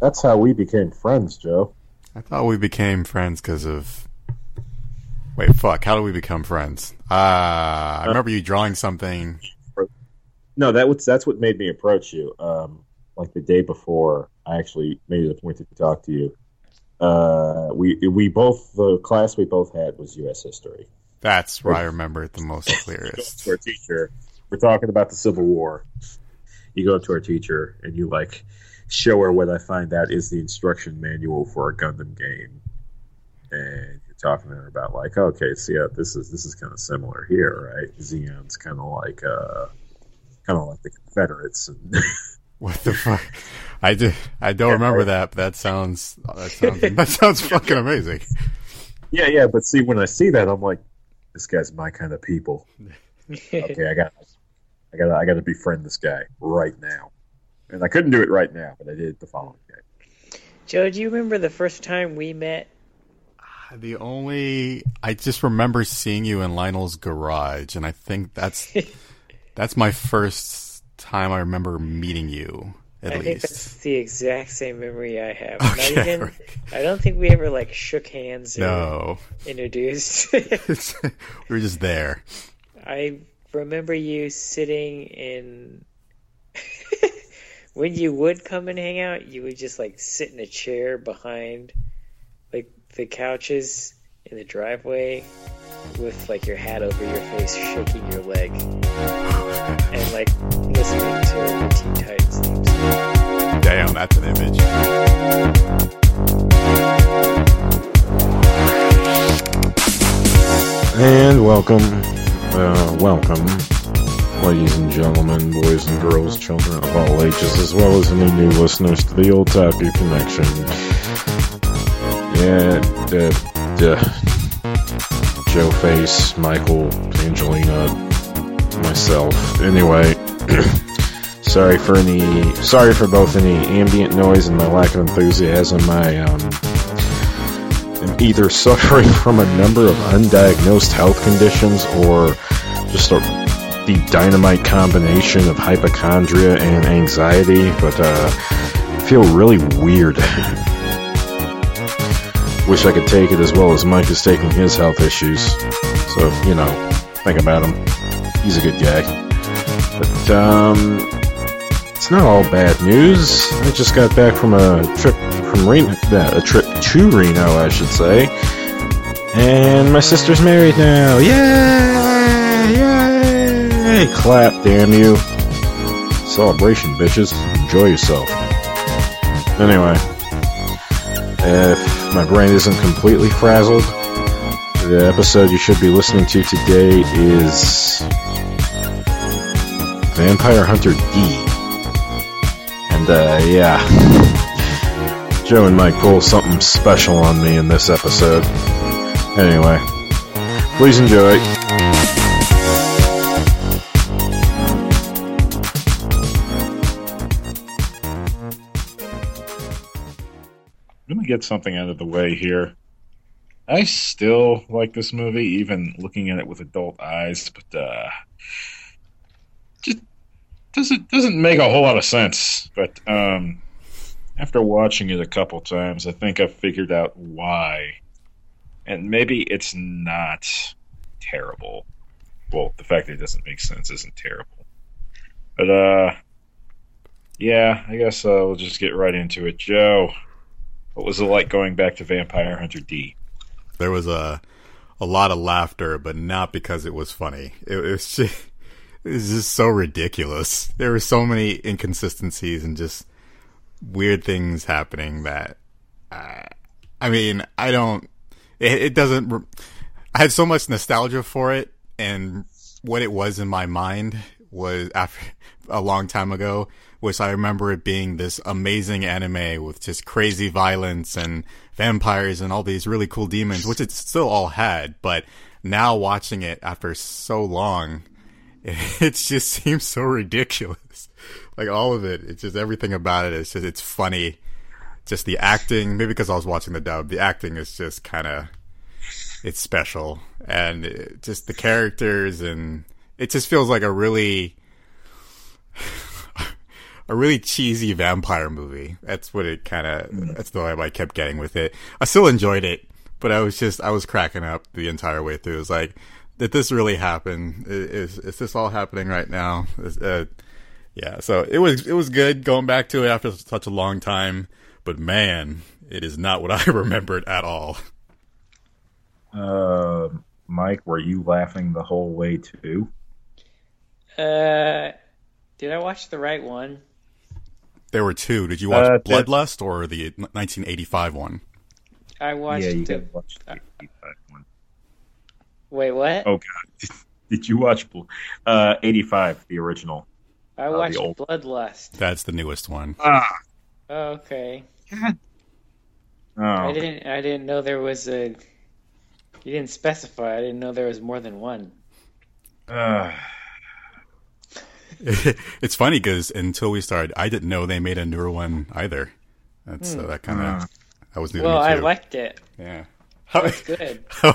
That's how we became friends, Joe. I thought we became friends because of. Wait, fuck. How do we become friends? Uh, I remember you drawing something. No, that was that's what made me approach you. Um, like the day before, I actually made it a point to talk to you. Uh, we we both the class we both had was U.S. history. That's where I remember it the most clearest. to our teacher, we're talking about the Civil War. You go up to our teacher and you like show her what I find out is the instruction manual for a Gundam game, and you're talking to her about like, okay, so yeah, this is this is kind of similar here, right? Zeon's kind of like uh, kind of like the Confederates. And What the fuck? I do, I don't remember that, but that sounds that sounds that sounds fucking amazing. yeah, yeah, but see, when I see that, I'm like, this guy's my kind of people. Okay, I got, I got, I got to befriend this guy right now, and I couldn't do it right now, but I did it the following day. Joe, do you remember the first time we met? The only I just remember seeing you in Lionel's garage, and I think that's that's my first time I remember meeting you. At I think least, that's the exact same memory I have. Okay, Not even, right. I don't think we ever like shook hands or no, introduced. we were just there. I remember you sitting in. When you would come and hang out, you would just like sit in a chair behind, like the couches in the driveway, with like your hat over your face, shaking your leg, and like listening to the Teen Titans theme song. Damn, that's an image. And welcome, uh, welcome, ladies and gentlemen, boys and girls, children of all ages, as well as any new listeners to the Otaku Connection. Yeah, uh, Joe Face, Michael, Angelina, myself. Anyway, sorry for any, sorry for both any ambient noise and my lack of enthusiasm. I um, am either suffering from a number of undiagnosed health conditions or just a, the dynamite combination of hypochondria and anxiety, but uh, I feel really weird. Wish I could take it as well as Mike is taking his health issues. So, you know, think about him. He's a good guy. But, um, it's not all bad news. I just got back from a trip from Reno, a trip to Reno, I should say. And my sister's married now. Yay! Yay! Clap, damn you. Celebration, bitches. Enjoy yourself. Anyway, if my brain isn't completely frazzled, the episode you should be listening to today is Vampire Hunter D. And, uh, yeah. Joe and Mike pull something special on me in this episode. Anyway, please enjoy. Get something out of the way here. I still like this movie, even looking at it with adult eyes, but uh, just doesn't doesn't make a whole lot of sense. But um, after watching it a couple times, I think I've figured out why, and maybe it's not terrible. Well, the fact that it doesn't make sense isn't terrible, but uh, yeah, I guess uh, we'll just get right into it. Joe, what was it like going back to Vampire Hunter D? There was a a lot of laughter, but not because it was funny. It, it was just, it was just so ridiculous. There were so many inconsistencies and just weird things happening that uh, I mean, I don't. It, it doesn't. I had so much nostalgia for it, and what it was in my mind was after a long time ago. Which I remember it being this amazing anime with just crazy violence and vampires and all these really cool demons, which it still all had. But now watching it after so long, it just seems so ridiculous. Like all of it, it's just everything about it. It's just it's funny. Just the acting, maybe because I was watching the dub, the acting is just kind of it's special, and it, just the characters, and it just feels like a really a really cheesy vampire movie. That's what it kind of. That's the vibe I kept getting with it. I still enjoyed it, but I was just I was cracking up the entire way through. It was like, did this really happen? Is is this all happening right now? Is, uh, yeah. So it was it was good going back to it after such a long time. But man, it is not what I remembered at all. Uh, Mike, were you laughing the whole way too? Uh, did I watch the right one? There were two. Did you watch Uh, Bloodlust or the 1985 one? I watched. yeah, you the, did watch the 85 one. Wait, what? Oh God, did you watch uh, 85, the original? I the watched old- Bloodlust. That's the newest one. Ah, Oh, okay. God. I Oh, didn't. I didn't know there was a. You didn't specify. I didn't know there was more than one. uh, it's funny because until we started, I didn't know they made a newer one either. That's uh, that kind of that was new Well, to I liked it. yeah. How, It's good. uh,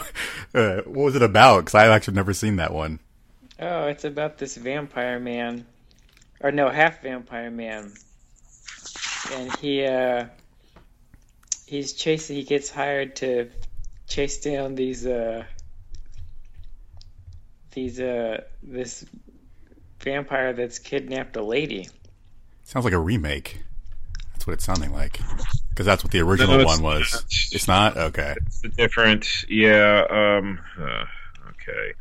what was it about? Because I've actually never seen that one. Oh, it's about this vampire man, or no, half vampire man, and he uh, he's chasing. He gets hired to chase down these uh, these uh, this vampire that's kidnapped a lady. Sounds like a remake. That's what it's sounding like. Because that's what the original No, one was. not. It's not okay. it's different. Yeah. Um. uh, okay.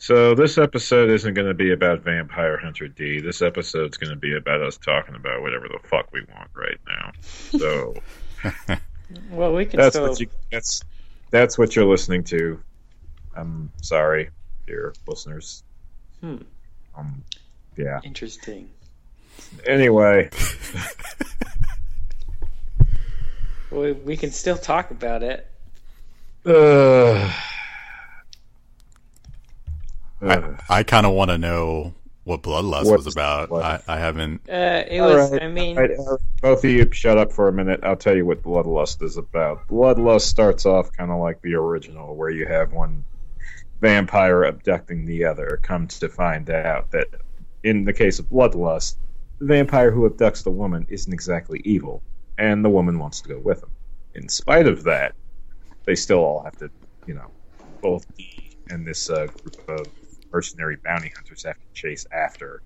So this episode isn't going to be about Vampire Hunter D. This episode's going to be about us talking about whatever the fuck we want right now. So Well, we can that's still. what you. That's that's what you're listening to. I'm sorry, dear listeners. Hmm. Um. Yeah. Interesting. Anyway. We, we can still talk about it. Uh, I, uh, I kind of want to know what Bloodlust What was about. what? I, I haven't. Uh, it All was. right, I mean, all right, all right. both of you shut up for a minute. I'll tell you what Bloodlust is about. Bloodlust starts off kind of like the original, where you have one vampire abducting the other. Comes to find out that in the case of Bloodlust, the vampire who abducts the woman isn't exactly evil, and the woman wants to go with him. In spite of that, they still all have to, you know, both he and this uh, group of mercenary bounty hunters have to chase after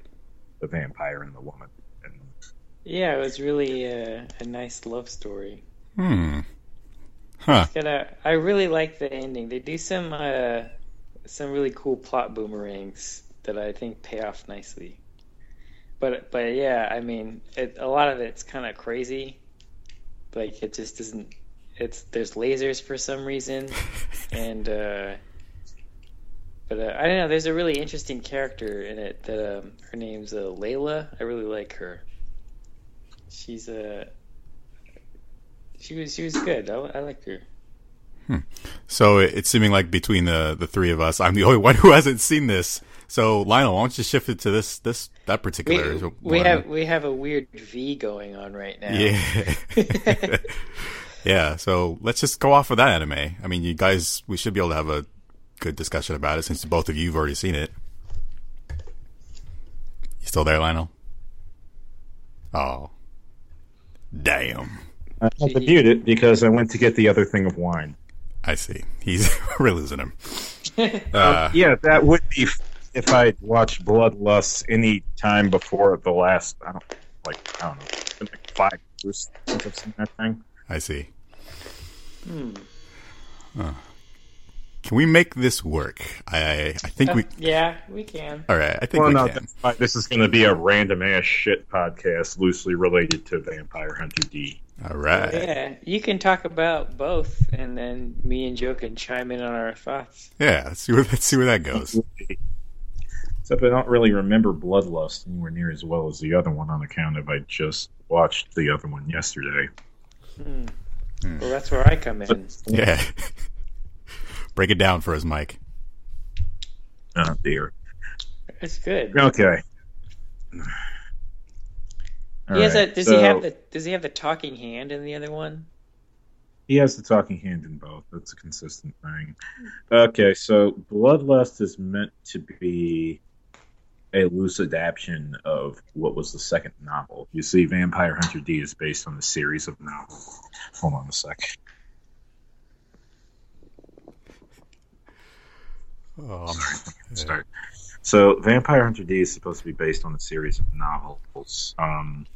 the vampire and the woman. And yeah, it was really a, a nice love story. Hmm. Huh. It's got a- I really like the ending. They do some uh, some really cool plot boomerangs that I think pay off nicely. But but yeah, I mean, it, a lot of it's kind of crazy. Like it just doesn't. It's there's lasers for some reason, and uh, but uh, I don't know. There's a really interesting character in it that um, her name's uh, Leila. I really like her. She's a. Uh, she was she was good. I, I liked her. So it's seeming like between the the three of us, I'm the only one who hasn't seen this. So Lionel, why don't you shift it to this this that particular? we one? have we have a weird V going on right now. Yeah. yeah. So let's just go off of that anime. I mean, you guys, we should be able to have a good discussion about it since both of you have already seen it. You still there, Lionel? Oh. Damn. I had to mute it because I went to get the other thing of wine. I see. He's we're losing him. Uh, yeah, that would be if I watched Bloodlust any time before the last. I don't like. I don't know. It's been like five years since I've seen that thing. I see. Hmm. Can we make this work? I I think we. Yeah, we can. All right. I think Well, we no, can. this is going to be a random ass shit podcast loosely related to Vampire Hunter D. All right. Yeah, you can talk about both, and then me and Joe can chime in on our thoughts. Yeah. Let's see where let's see where that goes. Except I don't really remember Bloodlust anywhere near as well as the other one on account of I just watched the other one yesterday. Hmm. Hmm. Well, that's where I come in. Yeah. Break it down for us, Mike. Oh dear. It's good. Okay. All he has right, a, does so- he have the Does he have the talking hand in the other one? He has the talking hand in both. That's a consistent thing. Okay, so Bloodlust is meant to be a loose adaptation of what was the second novel. You see, Vampire Hunter D is based on the series of novels. Hold on a sec. Um, Start. So, Vampire Hunter D is supposed to be based on a series of novels. Um,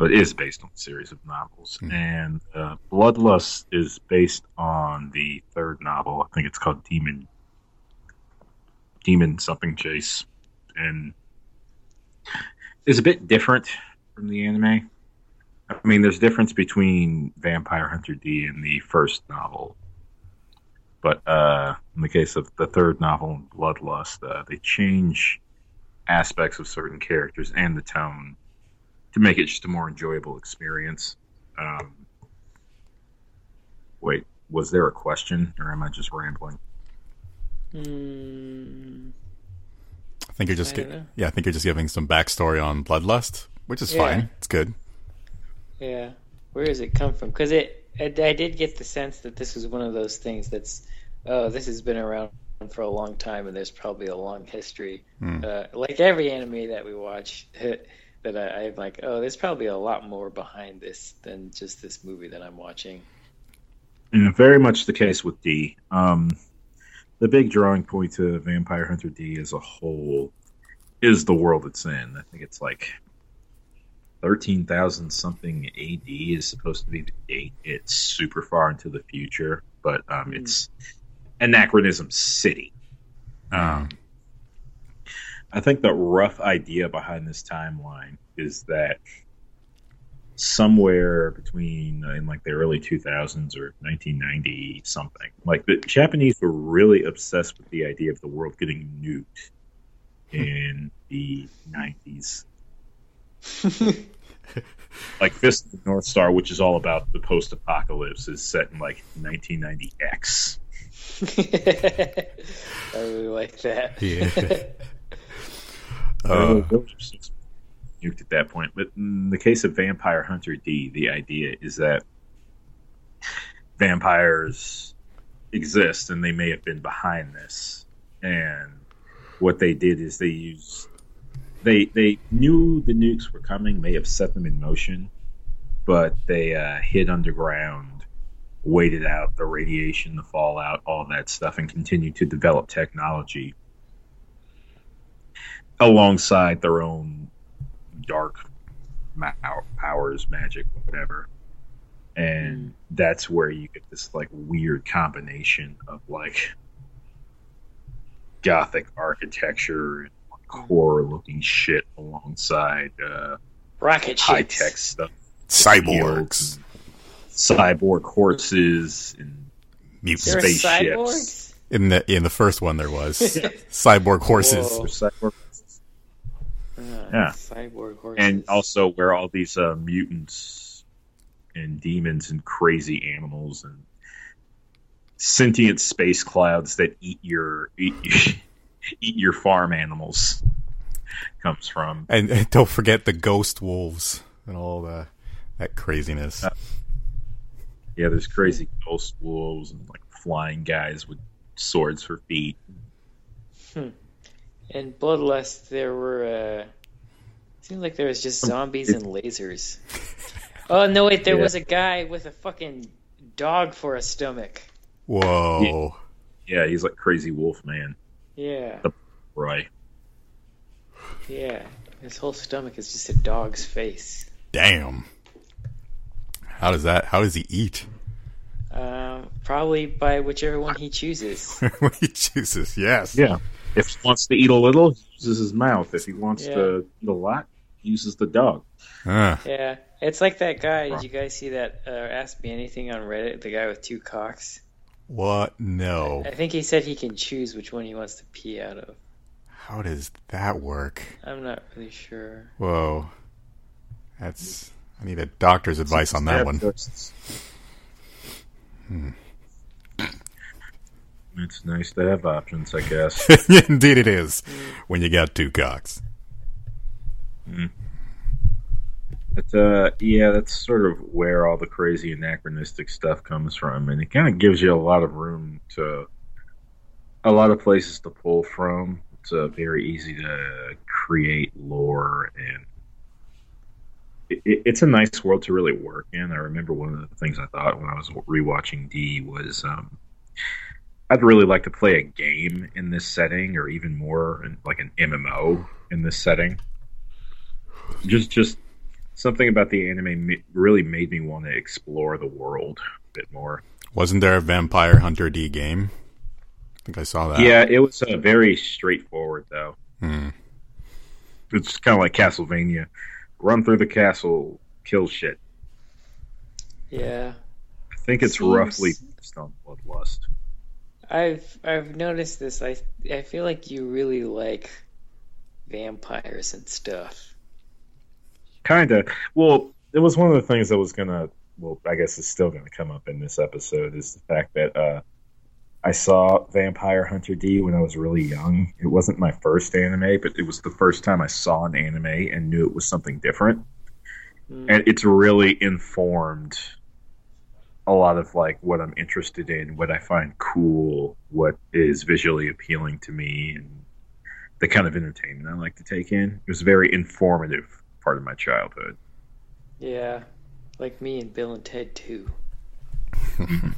it is based on a series of novels, Hmm. and uh, Bloodlust is based on the third novel. I think it's called Demon Demon something Chase, and is a bit different from the anime. I mean, there's a difference between Vampire Hunter D and the first novel, but uh, in the case of the third novel, Bloodlust, uh, they change aspects of certain characters and the tone to make it just a more enjoyable experience. Um, wait, was there a question, or am I just rambling? Mm, I think you're just I gi- yeah. I think you're just giving some backstory on Bloodlust, which is Yeah. fine. It's good. yeah. Where does it come from? Because it, it, I did get the sense that this was one of those things that's, oh, this has been around for a long time, and there's probably a long history. Hmm. Uh, like every anime that we watch, that I, I'm like, oh, there's probably a lot more behind this than just this movie that I'm watching. And very much the case with D. Um, the big drawing point to Vampire Hunter D as a whole is the world it's in. I think it's like 13,000 something AD is supposed to be the date. It's super far into the future, but um, Hmm. it's Anachronism City. Um, I think the rough idea behind this timeline is that somewhere between uh, in like the early 2000s or 1990 something like the japanese were really obsessed with the idea of the world getting nuked in the 90s like fist of the north star which is all about the post-apocalypse is set in like 1990x I really like that. Yeah. Uh, nuked at that point. But in the case of Vampire Hunter D, the idea is that vampires exist and they may have been behind this. And what they did is they used they they knew the nukes were coming, may have set them in motion, but they uh, hid underground, waited out the radiation, the fallout, all that stuff, and continued to develop technology alongside their own dark powers, magic, whatever. And that's where you get this like weird combination of like gothic architecture and horror looking shit alongside uh, Rocket high tech stuff. cyborgs, cyborg horses and mutants. There spaceships. In the in the first one, there was cyborg horses. Cyborg Uh, Yeah. Cyborg horses. and also where all these uh, mutants and demons and crazy animals and sentient space clouds that eat your eat, eat your farm animals comes from. And, and don't forget the ghost wolves and all the that craziness. Uh, Yeah, there's crazy ghost wolves and like flying guys with swords for feet. In Bloodlust, there were. Uh, seemed like there was just zombies and lasers. Oh no! Wait, there Yeah. was a guy with a fucking dog for a stomach. Whoa. Yeah, he's like crazy wolf man. Yeah, Right. yeah. His whole stomach is just a dog's face. Damn. How does that? How does he eat? Um, probably by whichever one he chooses. when he chooses, yes. Yeah. If he wants to eat a little, he uses his mouth. If he wants Yeah. to eat a lot, he uses the dog. Ah, Yeah, it's like that guy. Did you guys see that? Uh, Ask me anything on Reddit. The guy with two cocks. What? No. I think he said he can choose which one he wants to pee out of. How does that work? I'm not really sure. Whoa. That's. I need a doctor's advice on that one. Hmm. It's nice to have options, I guess. Indeed, it is. When you got two cocks. Hmm. But uh, yeah, that's sort of where all the crazy anachronistic stuff comes from, and it kind of gives you a lot of room to, a lot of places to pull from. it's uh, very easy to create lore and it, it, it's a nice world to really work in. I remember one of the things I thought when I was rewatching D was um, I'd really like to play a game in this setting, or even more, like an MMO in this setting. Just, just something about the anime really made me want to explore the world a bit more. Wasn't there a Vampire Hunter D game? I think I saw that. Yeah, it was uh, very straightforward though. Hmm. It's kind of like Castlevania. Run through the castle, kill shit. Yeah. I think it's Seems- roughly based on Bloodlust. I've I've noticed this. I I feel like you really like vampires and stuff. Kind of. Well, it was one of the things that was gonna. Well, I guess it's still gonna come up in this episode is the fact that uh, I saw Vampire Hunter D when I was really young. It wasn't my first anime, but it was the first time I saw an anime and knew it was something different. Mm. And it's really informed a lot of like what I'm interested in, what I find cool, what is visually appealing to me, and the kind of entertainment I like to take in. It was very informative part of my childhood. Yeah, like me and Bill and Ted too.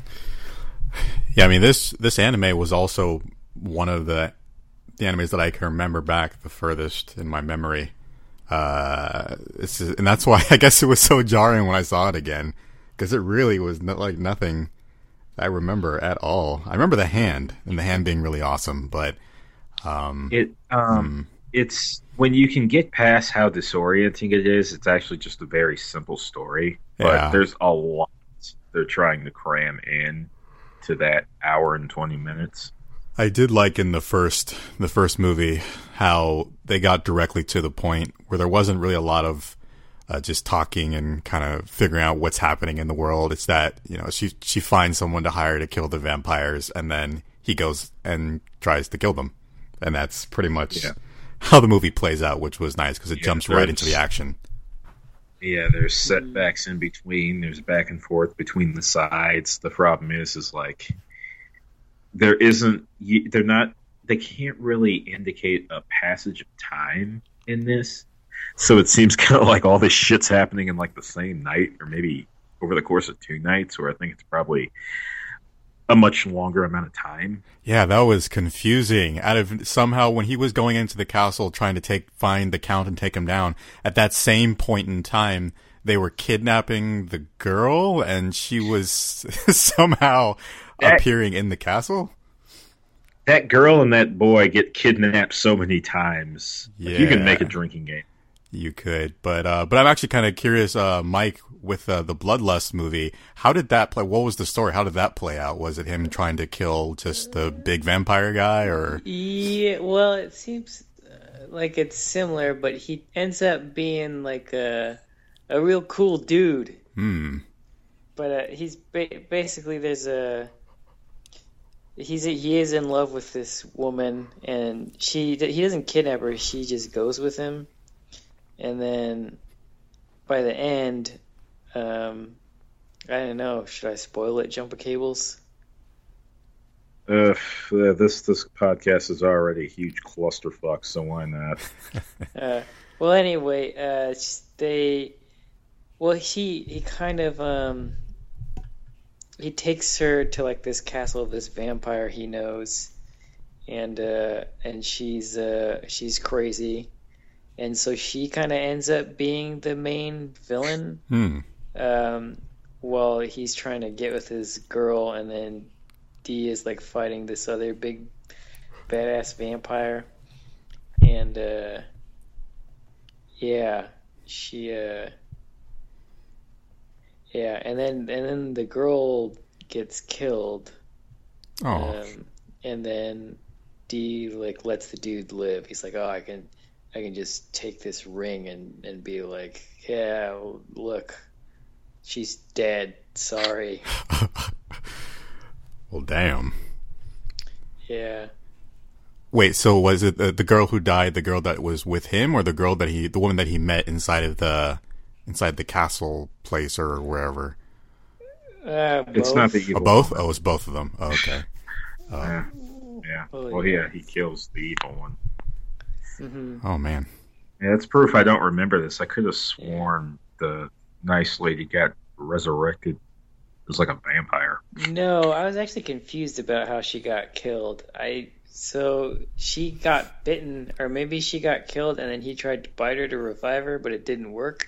Yeah, I mean this this anime was also one of the the animes that I can remember back the furthest in my memory. Uh, this is, and that's why I guess it was so jarring when I saw it again because it really was not like nothing I remember at all. I remember the hand and the hand being really awesome, but um, It um, it's when you can get past how disorienting it is. It's actually just a very simple story, but Yeah. there's a lot they're trying to cram in to that hour and twenty minutes. I did like in the first the first movie how they got directly to the point where there wasn't really a lot of uh, just talking and kind of figuring out what's happening in the world. It's that you know she she finds someone to hire to kill the vampires, and then he goes and tries to kill them, and that's pretty much Yeah. How the movie plays out, which was nice because it Yeah, jumps right into the action. Yeah, there's setbacks in between. There's back and forth between the sides. The problem is, is like there isn't. They're not. They can't really indicate a passage of time in this. So it seems kind of like all this shit's happening in like the same night, or maybe over the course of two nights. Or I think it's probably a much longer amount of time. Yeah, that was confusing. Out of somehow when he was going into the castle trying to take find the count and take him down, at that same point in time, they were kidnapping the girl and she was somehow That- appearing in the castle. That girl and that boy get kidnapped so many times. Like, You can make a drinking game. You could, but uh but I'm actually kind of curious uh Mike with uh, the Bloodlust movie, how did that play? What was the story? How did that play out? Was it him trying to kill just the big vampire guy or Yeah, well, it seems uh, like it's similar, but he ends up being like a a real cool dude. hmm But uh, he's ba- basically there's a he's he is in love with this woman, and she he doesn't kidnap her. She just goes with him, and then by the end, um, I don't know. Should I spoil it? Jumper cables. Uh, this this podcast is already a huge clusterfuck, so why not? Uh, well, anyway, uh, they, well, he he kind of um, he takes her to like this castle of this vampire he knows, and uh, and she's uh, she's crazy, and so she kind of ends up being the main villain. hmm Um, while he's trying to get with his girl, and then D is like fighting this other big badass vampire, and uh, yeah, she uh, yeah, and then and then the girl gets killed, Oh, um, and then D like lets the dude live. He's like, oh, I can, I can just take this ring and and be like, yeah, look, she's dead. Sorry. well, damn. Yeah. Wait, so was it the, the girl who died, the girl that was with him, or the girl that he, the woman that he met inside of the, inside the castle place or wherever? Uh, It's not the Oh, evil. both? Oh, it's both of them. Oh, okay. Yeah, yeah. Oh, Well, yeah. yeah, he kills the evil one. Hmm Oh man. Yeah, that's proof I don't remember this. I could have sworn the nice lady got resurrected It was like a vampire. No, I was actually confused about how she got killed. I so she got bitten, or maybe she got killed, and then he tried to bite her to revive her, but it didn't work.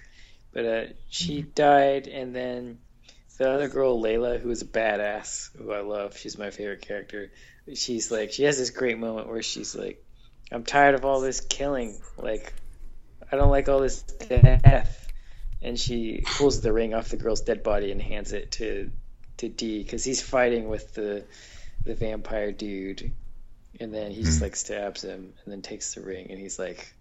But uh, she died, and then the other girl, Leila, who is a badass, who I love, she's my favorite character. She's like, she has this great moment where she's like, "I'm tired of all this killing. Like, I don't like all this death." And she pulls the ring off the girl's dead body and hands it to to D because he's fighting with the the vampire dude, and then he just hmm. like stabs him and then takes the ring and he's like,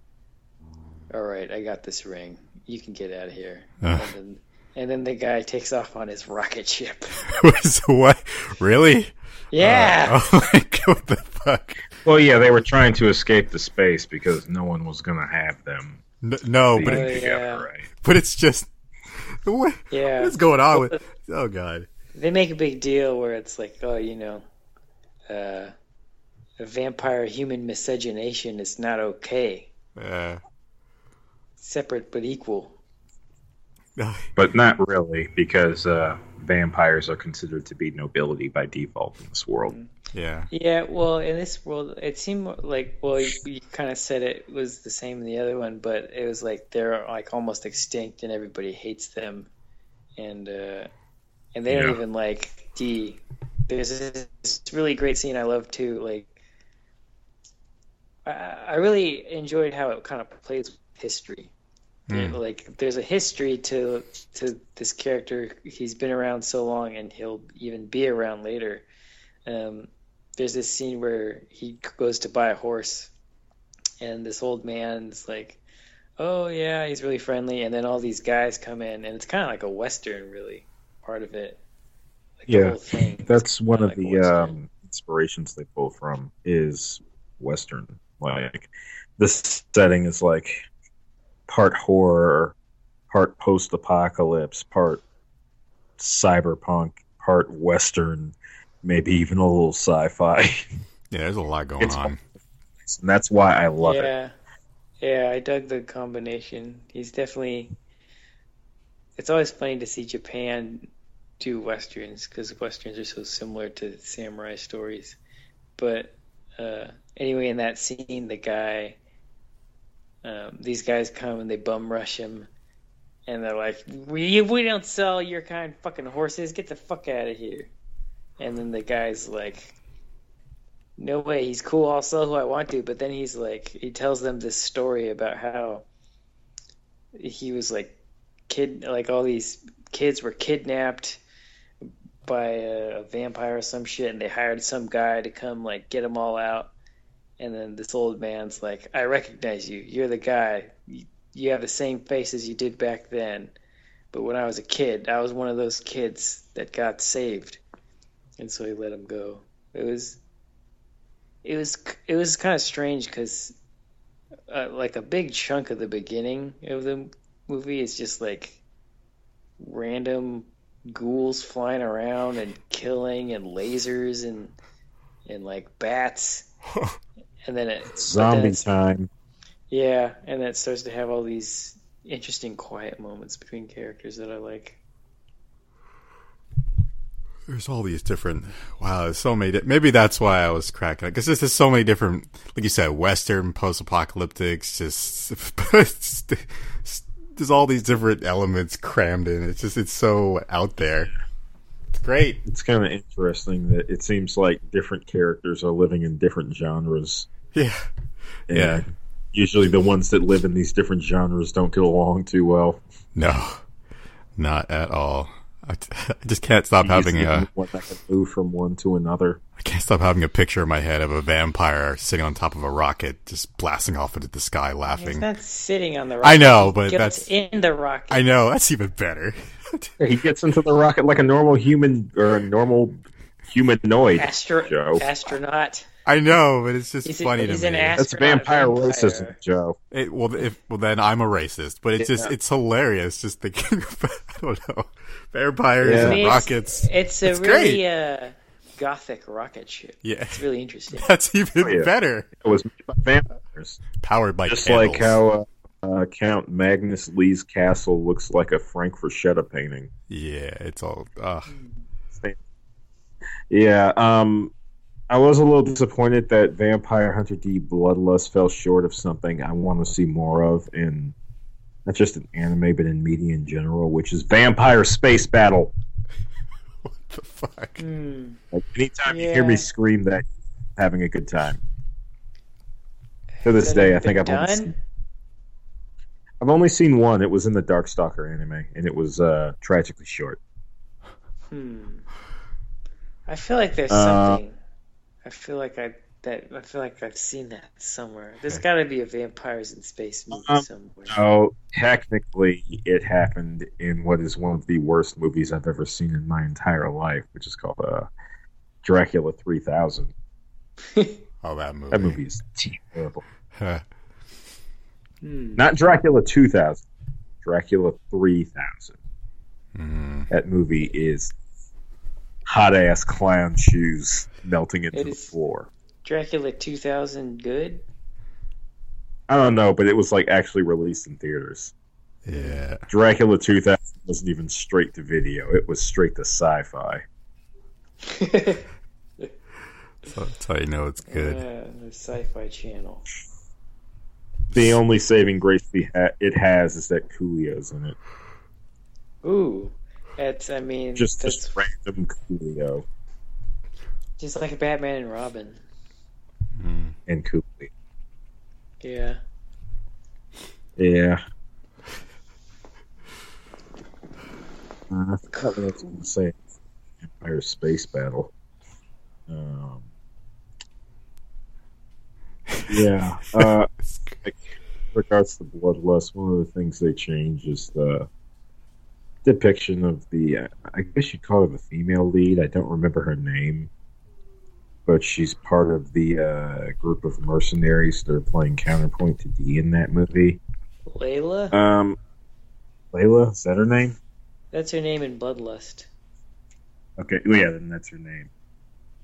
"All right, I got this ring. You can get out of here." Ugh. And then and then the guy takes off on his rocket ship. What? Really? Yeah, Uh, oh my god! What the fuck? Well, yeah, they were trying to escape the space because no one was going to have them N- No, but Oh, it, yeah. right? but it's just what, yeah. what's going on with? Oh god. They make a big deal where it's like, oh, you know, uh, a vampire human miscegenation is not okay. Yeah. Separate but equal. But not really, because uh, vampires are considered to be nobility by default in this world. yeah. Yeah, well, in this world, it seemed like well, you, you kind of said it was the same in the other one, but it was like they're like almost extinct and everybody hates them, and uh, and they don't even like D. There's this, this really great scene I love too. Like, I, I really enjoyed how it kind of plays with history. Hmm. Like, there's a history to to this character. He's been around so long, and he'll even be around later. Um, there's this scene where he goes to buy a horse, and this old man's like, "Oh yeah, he's really friendly," and then all these guys come in, and it's kind of like a western, really, part of it. Like Yeah. That's one Kinda like the um, inspirations they pull from is Western. Like this setting is like part horror, part post-apocalypse, part cyberpunk, part Western, maybe even a little sci-fi, Yeah, there's a lot going It's- on. and that's why I love it. yeah, yeah, I dug the combination. He's definitely. It's always funny to see Japan do westerns because westerns are so similar to samurai stories. But uh, anyway, in that scene, the guy, um, these guys come and they bum rush him, and they're like, "We we don't sell your kind fucking horses. Get the fuck out of here." And then the guy's like, no way, he's cool. I'll sell who I want to. But then he's like, he tells them this story about how he was like, kid, like all these kids were kidnapped by a, a vampire or some shit, and they hired some guy to come like get them all out. And then this old man's like, I recognize you. You're the guy. You, have the same face as you did back then. But when I was a kid, I was one of those kids that got saved. And so he let him go. It was it was it was kind of strange because uh, like a big chunk of the beginning of the movie is just like random ghouls flying around and killing and lasers and and like bats and then it but then Zombie it's- time. yeah and then it starts to have all these interesting quiet moments between characters that I like There's all these different. Wow, there's so many. Di- Maybe that's why I was cracking it because there's just so many different, like you said, Western, post-apocalyptics. Just- there's all these different elements crammed in. It's just it's so out there. It's great. It's kind of interesting that it seems like different characters are living in different genres. Yeah, and Yeah. Usually, the ones that live in these different genres don't get along too well. no, not at all. I, I just can't stop having Usually a. one that can move from one to another. I can't stop having a picture in my head of a vampire sitting on top of a rocket, just blasting off into the sky, he's laughing. not sitting on the rocket I know, but gets that's- in the rocket I know that's even better. He gets into the rocket like a normal human or a normal humanoid. Astro- Joe. astronaut I know, but it's just He's a- funny he's to an me. ass- That's vampire vampire. racism, Joe. It, well, if well, then I'm a racist. But it's just Yeah. it's hilarious just thinking. About, I don't know vampires Yeah. and I mean, it's- rockets. It's, a It's really uh, gothic rocket ship. Yeah, It's really interesting. that's even Oh, yeah. better. It was made by vampires. Powered by Just candles. like how uh, uh, Count Magnus Lee's castle looks like a Frank Frazetta painting. Yeah, it's all. Uh, Yeah, um, I was a little disappointed that Vampire Hunter D Bloodlust fell short of something I want to see more of in not just in anime but in media in general, which is Vampire Space Battle. what the fuck? Hmm. Like anytime you hear me scream that, having a good time. To this Has day, I think I've only, done. Seen, I've only seen one. It was in the Darkstalker anime, and it was uh, tragically short. Hmm. I feel like there's Uh, something. I feel like I that I feel like I've seen that somewhere. There's got to be a vampires in space movie Um, somewhere. Oh, technically, it happened in what is one of the worst movies I've ever seen in my entire life, which is called uh, Dracula 3000. Oh, that movie. That movie is terrible. Huh. Hmm. Not Dracula 2000, Dracula 3000. Mm. That movie is hot ass clown shoes melting into It the floor. Dracula 2000 good? I don't know, but it was like actually released in theaters. Yeah. Dracula 2000 wasn't even straight to video, it was straight to sci fi. So that's how you know it's good. Yeah, the Sci-Fi Channel. The only saving grace we ha- it has is that Coolio's in it. Ooh, that's I mean Just that's just random Coolio just like a Batman and Robin. Mm. and Coolio. Yeah. Yeah. Uh, I forgot what I was going to say. Empire Space Battle. Um, yeah. Uh, regards to Bloodlust, one of the things they changed is the depiction of the. Uh, I guess you'd call her the female lead. I don't remember her name, but she's part of the uh, group of mercenaries that are playing counterpoint to D in that movie. Leila? Um, Leila, is that her name? That's her name in Bloodlust. Okay, well, yeah, then that's her name.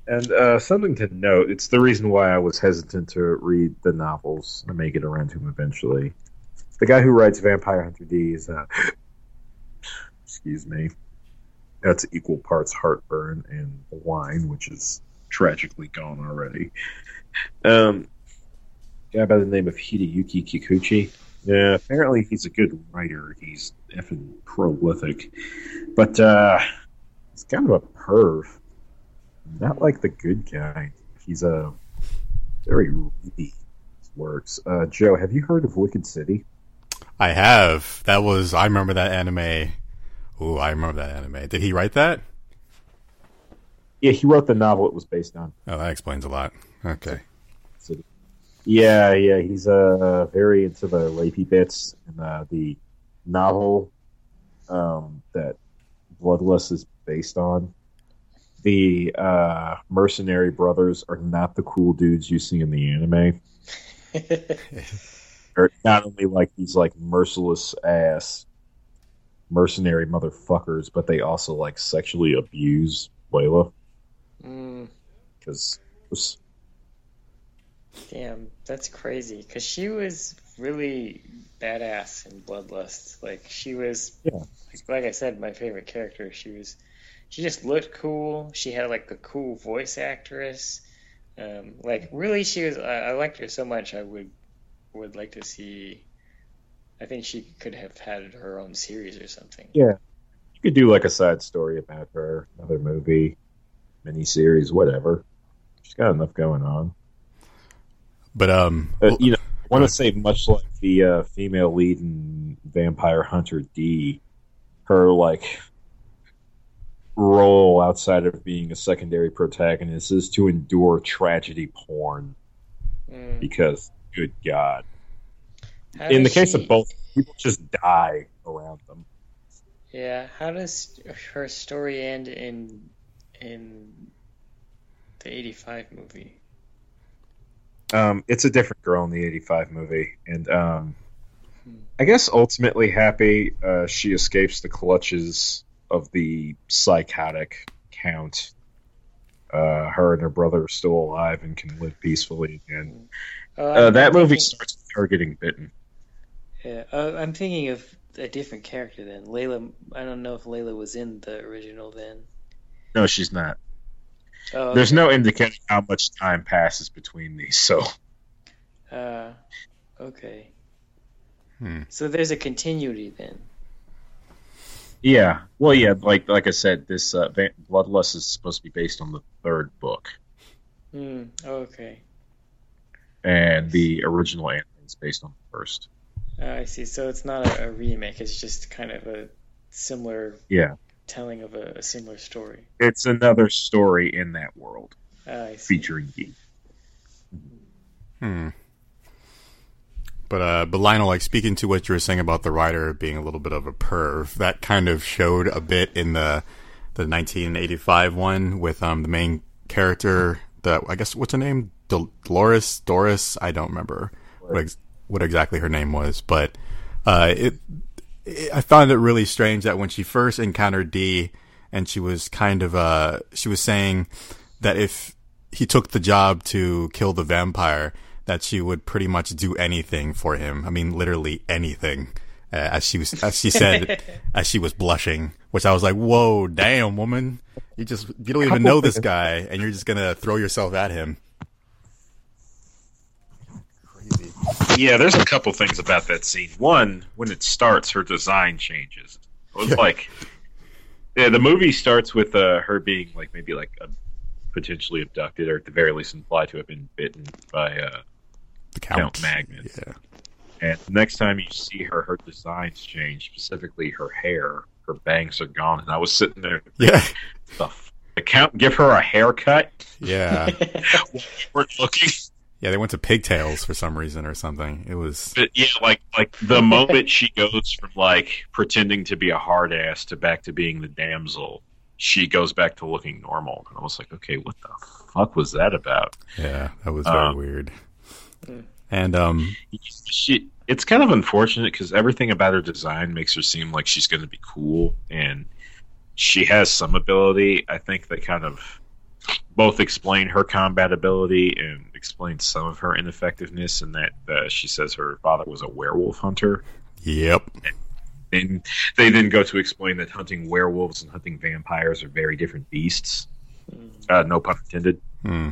And uh, something to note, it's the reason why I was hesitant to read the novels. I may get around to them eventually. The guy who writes Vampire Hunter D is, uh, excuse me, that's equal parts heartburn and wine, which is tragically gone already. Um, guy by the name of Hideyuki Kikuchi. Yeah, apparently he's a good writer. He's effing prolific. But, uh, he's kind of a perv. Not like the good guy. He's a very reedy works. Uh, Joe, have you heard of Wicked City? I have. That was. I remember that anime. Ooh, I remember that anime. Did he write that? Yeah, he wrote the novel it was based on. Oh, that explains a lot. Okay. City. Yeah, yeah, he's uh, very into the rapey bits and uh, the novel um, that Bloodlust is based on. The uh, mercenary brothers are not the cool dudes you see in the anime. They're not only like these like merciless ass mercenary motherfuckers, but they also like sexually abuse Leila mm, because damn, that's crazy. Because she was really badass in Bloodlust. Like she was, Yeah. like, like I said, my favorite character. She was, she just looked cool. She had like a cool voice actress. Um, like really, she was. I, I liked her so much. I would would like to see. I think she could have had her own series or something. Yeah. you could do like a side story about her, another movie, miniseries, whatever. She's got enough going on. But um, Uh, you know, I want to say much like the uh, female lead in Vampire Hunter D, her like role outside of being a secondary protagonist is to endure tragedy porn Mm. because, good God, How in the case she- of both, people just die around them. Yeah, how does her story end in in the '85 movie? Um, it's a different girl in the '85 movie, and um, Hmm. I guess ultimately happy. Uh, she escapes the clutches of the psychotic count, uh, her and her brother are still alive and can live peacefully again. Oh, Uh, that movie thinking- starts with her getting bitten. Yeah, uh, I'm thinking of a different character then. Leila. I don't know if Leila was in the original then. No, she's not. Oh, There's no indicating how much time passes between these, so Uh, okay. Hmm. So there's a continuity then. Yeah. Well, yeah, like like I said, this uh, Va- Bloodlust is supposed to be based on the third book, Hmm. Okay. and the original anime is based on the first. Uh, I see. So it's not a, a remake. It's just kind of a similar Yeah, telling of a, a similar story. it's another story in that world Uh, I see. featuring Geek. Hmm. But uh, but Lionel, like speaking to what you were saying about the writer being a little bit of a perv, that kind of showed a bit in the the 1985 one with um the main character, the I guess what's her name, Dol- Dolores? Doris, I don't remember what ex- what exactly her name was, but uh, it, it I found it really strange that when she first encountered D, and she was kind of uh she was saying that if he took the job to kill the vampire, that she would pretty much do anything for him. I mean, literally anything. Uh, as she was, as she said, as she was blushing, which I was like, "Whoa, damn, woman! You just you don't even know this guy, and you're just gonna throw yourself at him." Crazy. Yeah, there's a couple things about that scene. One, when it starts, her design changes. It was Yeah. like, yeah, the movie starts with uh, her being like maybe like uh, potentially abducted, or at the very least implied to have been bitten by uh, The Count, Count Magnus. Yeah. And the next time you see her, her designs change. Specifically, her hair, her bangs are gone. And I was sitting there, Yeah. the, the count give her a haircut. Yeah. We're looking, Yeah. They went to pigtails for some reason or something. It was. but yeah, like like the moment she goes from like pretending to be a hard ass to back to being the damsel, she goes back to looking normal. And I was like, okay, what the fuck was that about? Yeah. That was very Um, weird. And um. she it's kind of unfortunate because everything about her design makes her seem like she's going to be cool and she has some ability i think that kind of both explain her combat ability and explain some of her ineffectiveness in that uh, she says her father was a werewolf hunter Yep. and they then go to explain that hunting werewolves and hunting vampires are very different beasts uh, no pun intended Hmm.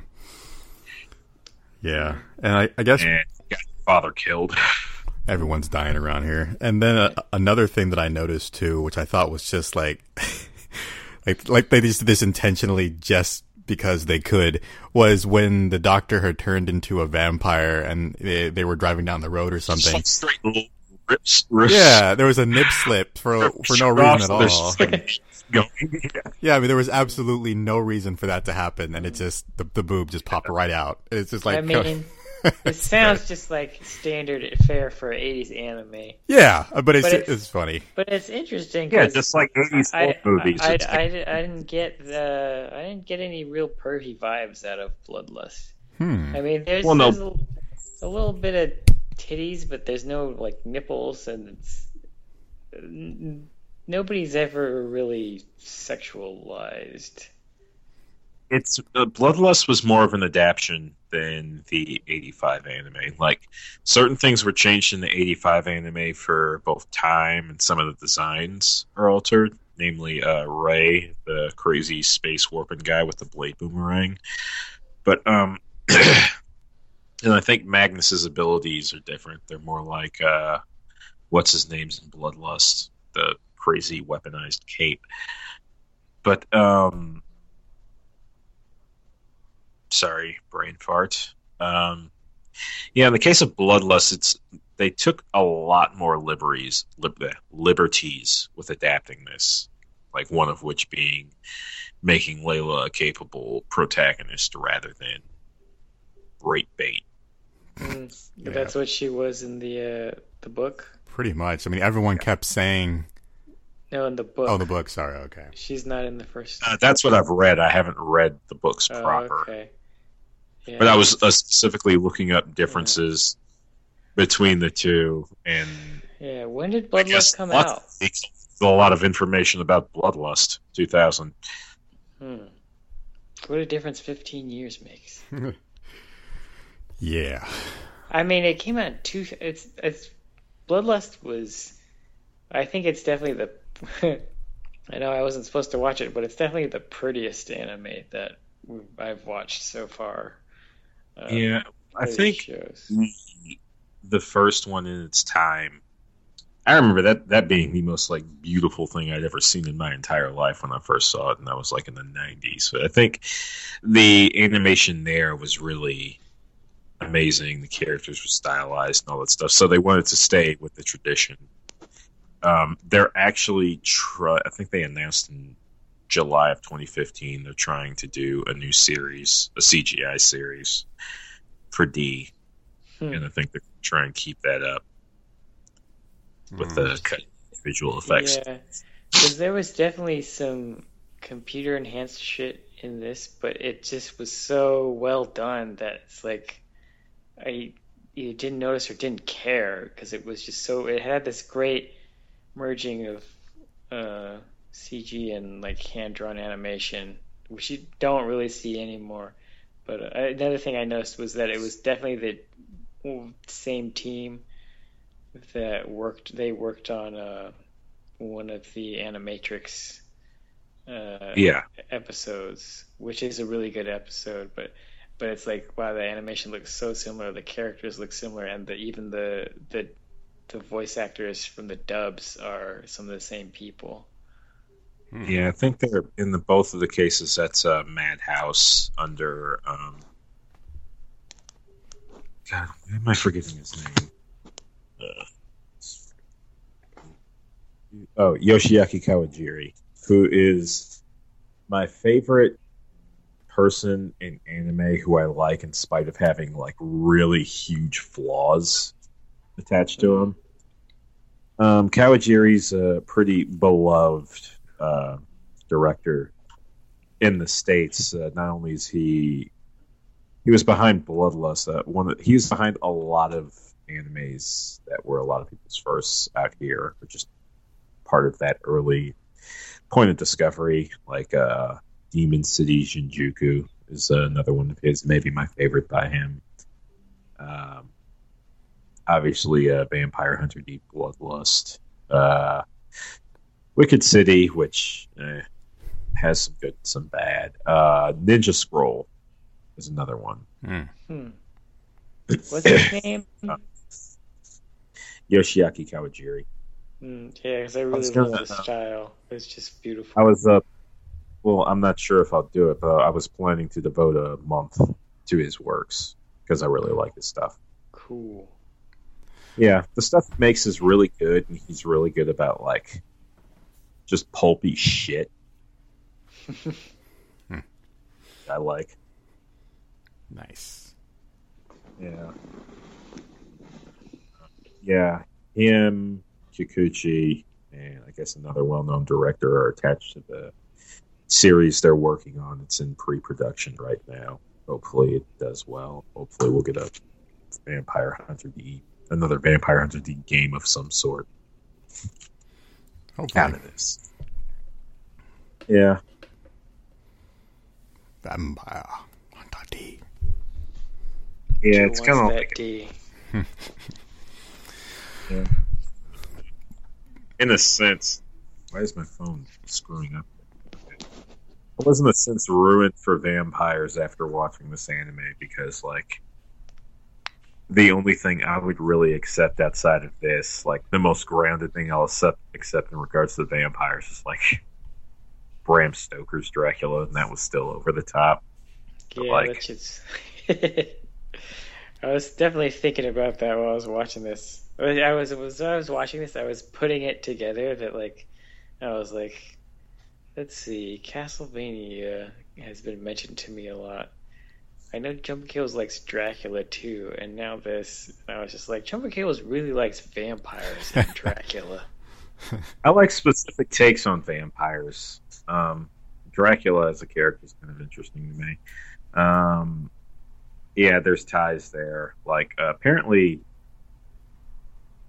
Yeah. And I, I guess and got your father killed everyone's dying around here. And then uh, another thing that I noticed too, which I thought was just like, like, like they just did this intentionally just because they could, was when the doctor had turned into a vampire and they, they were driving down the road or something. Some straight rips, rips Yeah, there was a nip slip for for no reason at all. just, like, going. Yeah, I mean there was absolutely no reason for that to happen, and it just the, the boob just popped right out. It's just like I mean, it sounds just like standard fare for 80s anime. yeah, but it's but it's- it's funny. But it's interesting. Yeah, 'cause just like 80s I, movies. I, It's I, I, didn't get the I didn't get any real pervy vibes out of Bloodlust. Hmm. I mean, there's, Well, no. there's a, a little bit of titties, but there's no like nipples, and it's nobody's ever really sexualized. it's uh, Bloodlust was more of an adaptation than the 85 anime. Like certain things were changed in the 85 anime for both time and some of the designs are altered. Namely, uh, Ray, the crazy space warping guy with the blade boomerang. But um, and I think Magnus's abilities are different. They're more like uh, what's his name's in Bloodlust, the crazy weaponized cape. But um, sorry, brain fart. Um, yeah, in the case of Bloodlust, it's they took a lot more liberties lib- liberties with adapting this. Like one of which being making Leila a capable protagonist rather than rape bait. Mm, Yeah. That's what she was in the uh, the book. Pretty much. I mean, everyone kept saying, No, in the book. "Oh, the book." Sorry. Okay. She's not in the first. Uh, that's what I've read. I haven't read the books Oh, proper, okay. Yeah. but I was uh, specifically looking up differences between the two, and Yeah. When did Bloodlust come out? a lot of information about Bloodlust 2000. Hmm. What a difference 15 years makes. Yeah. I mean, it came out two. It's it's Bloodlust was. I think it's definitely the. I know I wasn't supposed to watch it, but it's definitely the prettiest anime that I've watched so far. Um, Yeah, I think shows. the, the first one in its time. I remember that that being the most like beautiful thing I'd ever seen in my entire life when I first saw it, and that was like in the '90s. But I think the animation there was really amazing. The characters were stylized and all that stuff, so they wanted to stay with the tradition. Um, they're actually, try- I think they announced in July of 2015 they're trying to do a new series, a CGI series for D, Hmm. and I think they're trying to keep that up with Mm. the cut visual effects. Yeah, because there was definitely some computer enhanced shit in this, but it just was so well done that it's like I you didn't notice or didn't care because it was just so it had this great merging of uh, CG and like hand drawn animation, which you don't really see anymore. But uh, another thing I noticed was that it was definitely the same team that worked. They worked on uh, one of the Animatrix uh, Yeah, episodes, which is a really good episode. But but it's like wow, the animation looks so similar, the characters look similar, and the, even the the the voice actors from the dubs are some of the same people. yeah. I think they're in the both of the cases. That's uh, Madhouse under. Um, God, why am I forgetting his name? Uh, oh, Yoshiaki Kawajiri, who is my favorite person in anime who I like in spite of having like really huge flaws attached to him. Um, Kawajiri's a pretty beloved uh, director in the states. Uh, not only is he he was behind Bloodlust, uh, one of, he was behind a lot of animes that were a lot of people's firsts out here, or just part of that early point of discovery, like uh, Demon City Shinjuku is another one of his, maybe my favorite by him. Um, obviously, uh, Vampire Hunter D Bloodlust. Uh, Wicked City, which eh, has some good, some bad. Uh, Ninja Scroll is another one. Mm. Hmm. What's his name? Yoshiaki Kawajiri. Mm, yeah, because I was really love gonna- the style. It's just beautiful. I was uh, well, I'm not sure if I'll do it, but I was planning to devote a month to his works because I really like his stuff. Cool. Yeah, the stuff he makes is really good, and he's really good about like just pulpy shit. Hmm. I like. Nice. Yeah. Yeah, him, Kikuchi, and I guess another well-known director are attached to the series they're working on. It's in pre-production right now. Hopefully, it does well. Hopefully, we'll get a Vampire Hunter D, another Vampire Hunter D game of some sort out Hopefully. of this. Yeah, Vampire Hunter D. yeah, it's wants kind of that like D. in a sense. Why is my phone screwing up? It wasn't a sense ruined for vampires after watching this anime because, like, the only thing I would really accept outside of this, like, the most grounded thing I'll accept, accept in regards to the vampires is, like, Bram Stoker's Dracula, and that was still over the top. Yeah, like- shit's. I was definitely thinking about that while I was watching this. I was was I was watching this. I was putting it together that like I was like, let's see, Castlevania has been mentioned to me a lot. I know Jump Kills likes Dracula too, and now this. And I was just like, Jump Kills really likes vampires and Dracula. I like specific takes on vampires. Um, Dracula as a character is kind of interesting to me. Um, yeah, there's ties there. Like uh, apparently,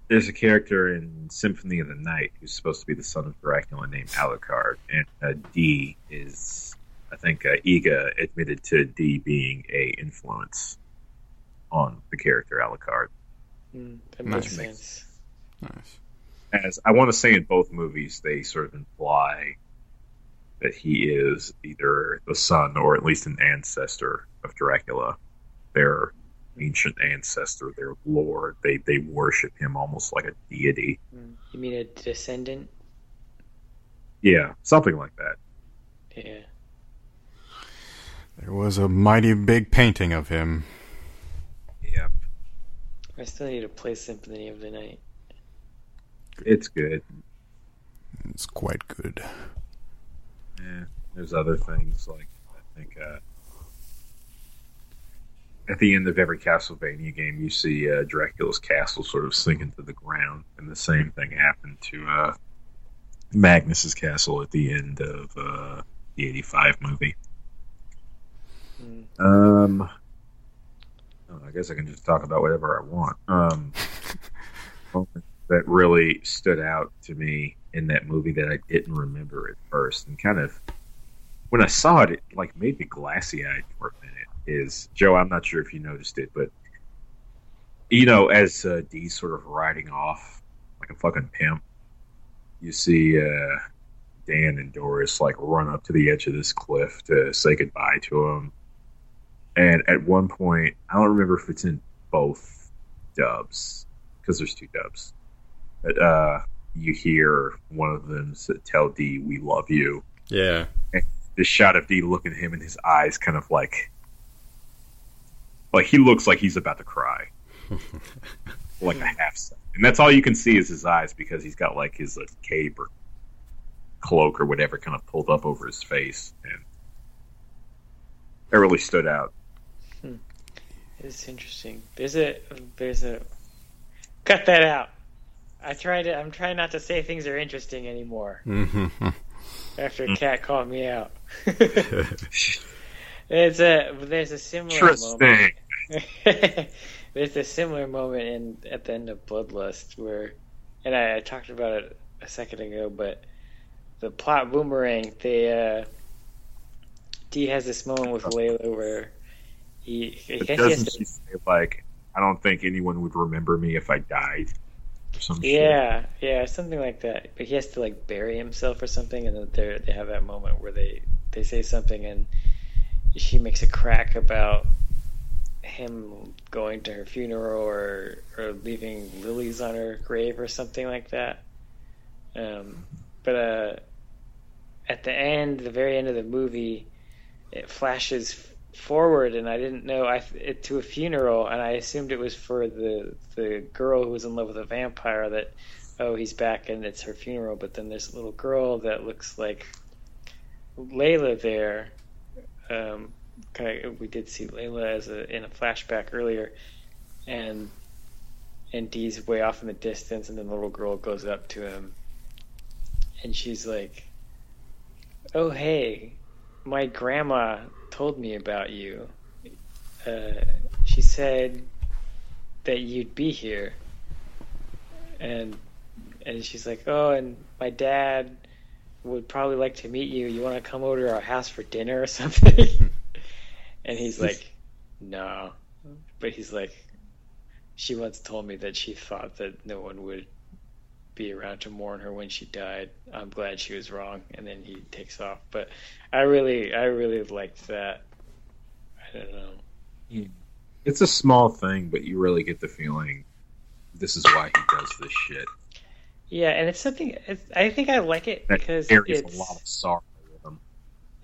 there's a character in Symphony of the Night who's supposed to be the son of Dracula named Alucard, and uh, D is I think uh, Iga admitted to D being a influence on the character Alucard. Mm, that Nice. makes sense. Nice. As I want to say in both movies, they sort of imply that he is either the son or at least an ancestor of Dracula. Their ancient ancestor, their lord. They they worship him almost like a deity. Mm. You mean a descendant? Yeah, something like that. Yeah. There was a mighty big painting of him. Yeah, I still need to play Symphony of the Night. it's good. It's quite good. Yeah, there's other things like I think uh, at the end of every Castlevania game, you see uh, Dracula's castle sort of sinking to the ground, and the same thing happened to uh, Magnus's castle at the end of uh, the '85 movie. Mm. Um, oh, I guess I can just talk about whatever I want. Um, that really stood out to me in that movie that I didn't remember at first, and kind of when I saw it, it like made me glassy eyed for a minute. Is Joe? I'm not sure if you noticed it, but you know, as uh, D's sort of riding off like a fucking pimp, you see uh, Dan and Doris like run up to the edge of this cliff to say goodbye to him. And at one point, I don't remember if it's in both dubs because there's two dubs. But uh, you hear one of them tell D, "We love you." Yeah. The shot of D looking at him and his eyes kind of like, like he looks like he's about to cry, like a half second, and that's all you can see is his eyes because he's got like his uh, cape or cloak or whatever kind of pulled up over his face, and that really stood out. It's interesting. There's a there's a cut that out. I try to I'm trying not to say things are interesting anymore hmm after Cat called me out. It's a there's a similar moment. There's a similar moment in at the end of Bloodlust where, and I, I talked about it a second ago, but the plot boomerang. They uh, D has this moment with Leila where he, he has doesn't to, she say like, "I don't think anyone would remember me if I died"? Or some shit? yeah, yeah, something like that. But he has to like bury himself or something, and then they they have that moment where they they say something, and she makes a crack about him going to her funeral or or leaving lilies on her grave or something like that. Um, but uh, at the end, the very end of the movie, it flashes forward, and I didn't know I it to a funeral, and I assumed it was for the the girl who was in love with a vampire. That oh, he's back, and it's her funeral. But then there's a little girl that looks like Leila there. Um, kind of, we did see Leila as a in a flashback earlier, and and D's way off in the distance, and then the little girl goes up to him, and she's like, "Oh hey, my grandma told me about you. Uh, she said that you'd be here." And and she's like, "Oh, and my dad would probably like to meet you. You want to come over to our house for dinner or something?" And he's like, "No," but he's like, "She once told me that she thought that no one would be around to mourn her when she died. I'm glad she was wrong." And then he takes off. But I really, I really liked that. I don't know. Hmm. It's a small thing, but you really get the feeling this is why he does this shit. Yeah, and it's something. It's, I think I like it That because it's a lot of sorrow.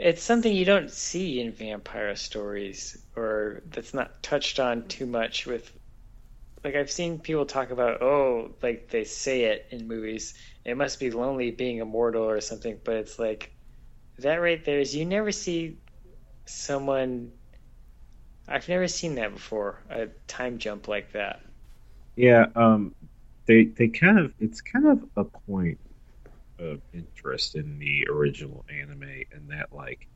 It's something you don't see in vampire stories or that's not touched on too much with like I've seen people talk about oh like they say it in movies. It must be lonely being immortal or something but it's like that right there is you never see someone I've never seen that before a time jump like that. Yeah, um, they they kind of it's kind of a point of interest in the original anime, and that like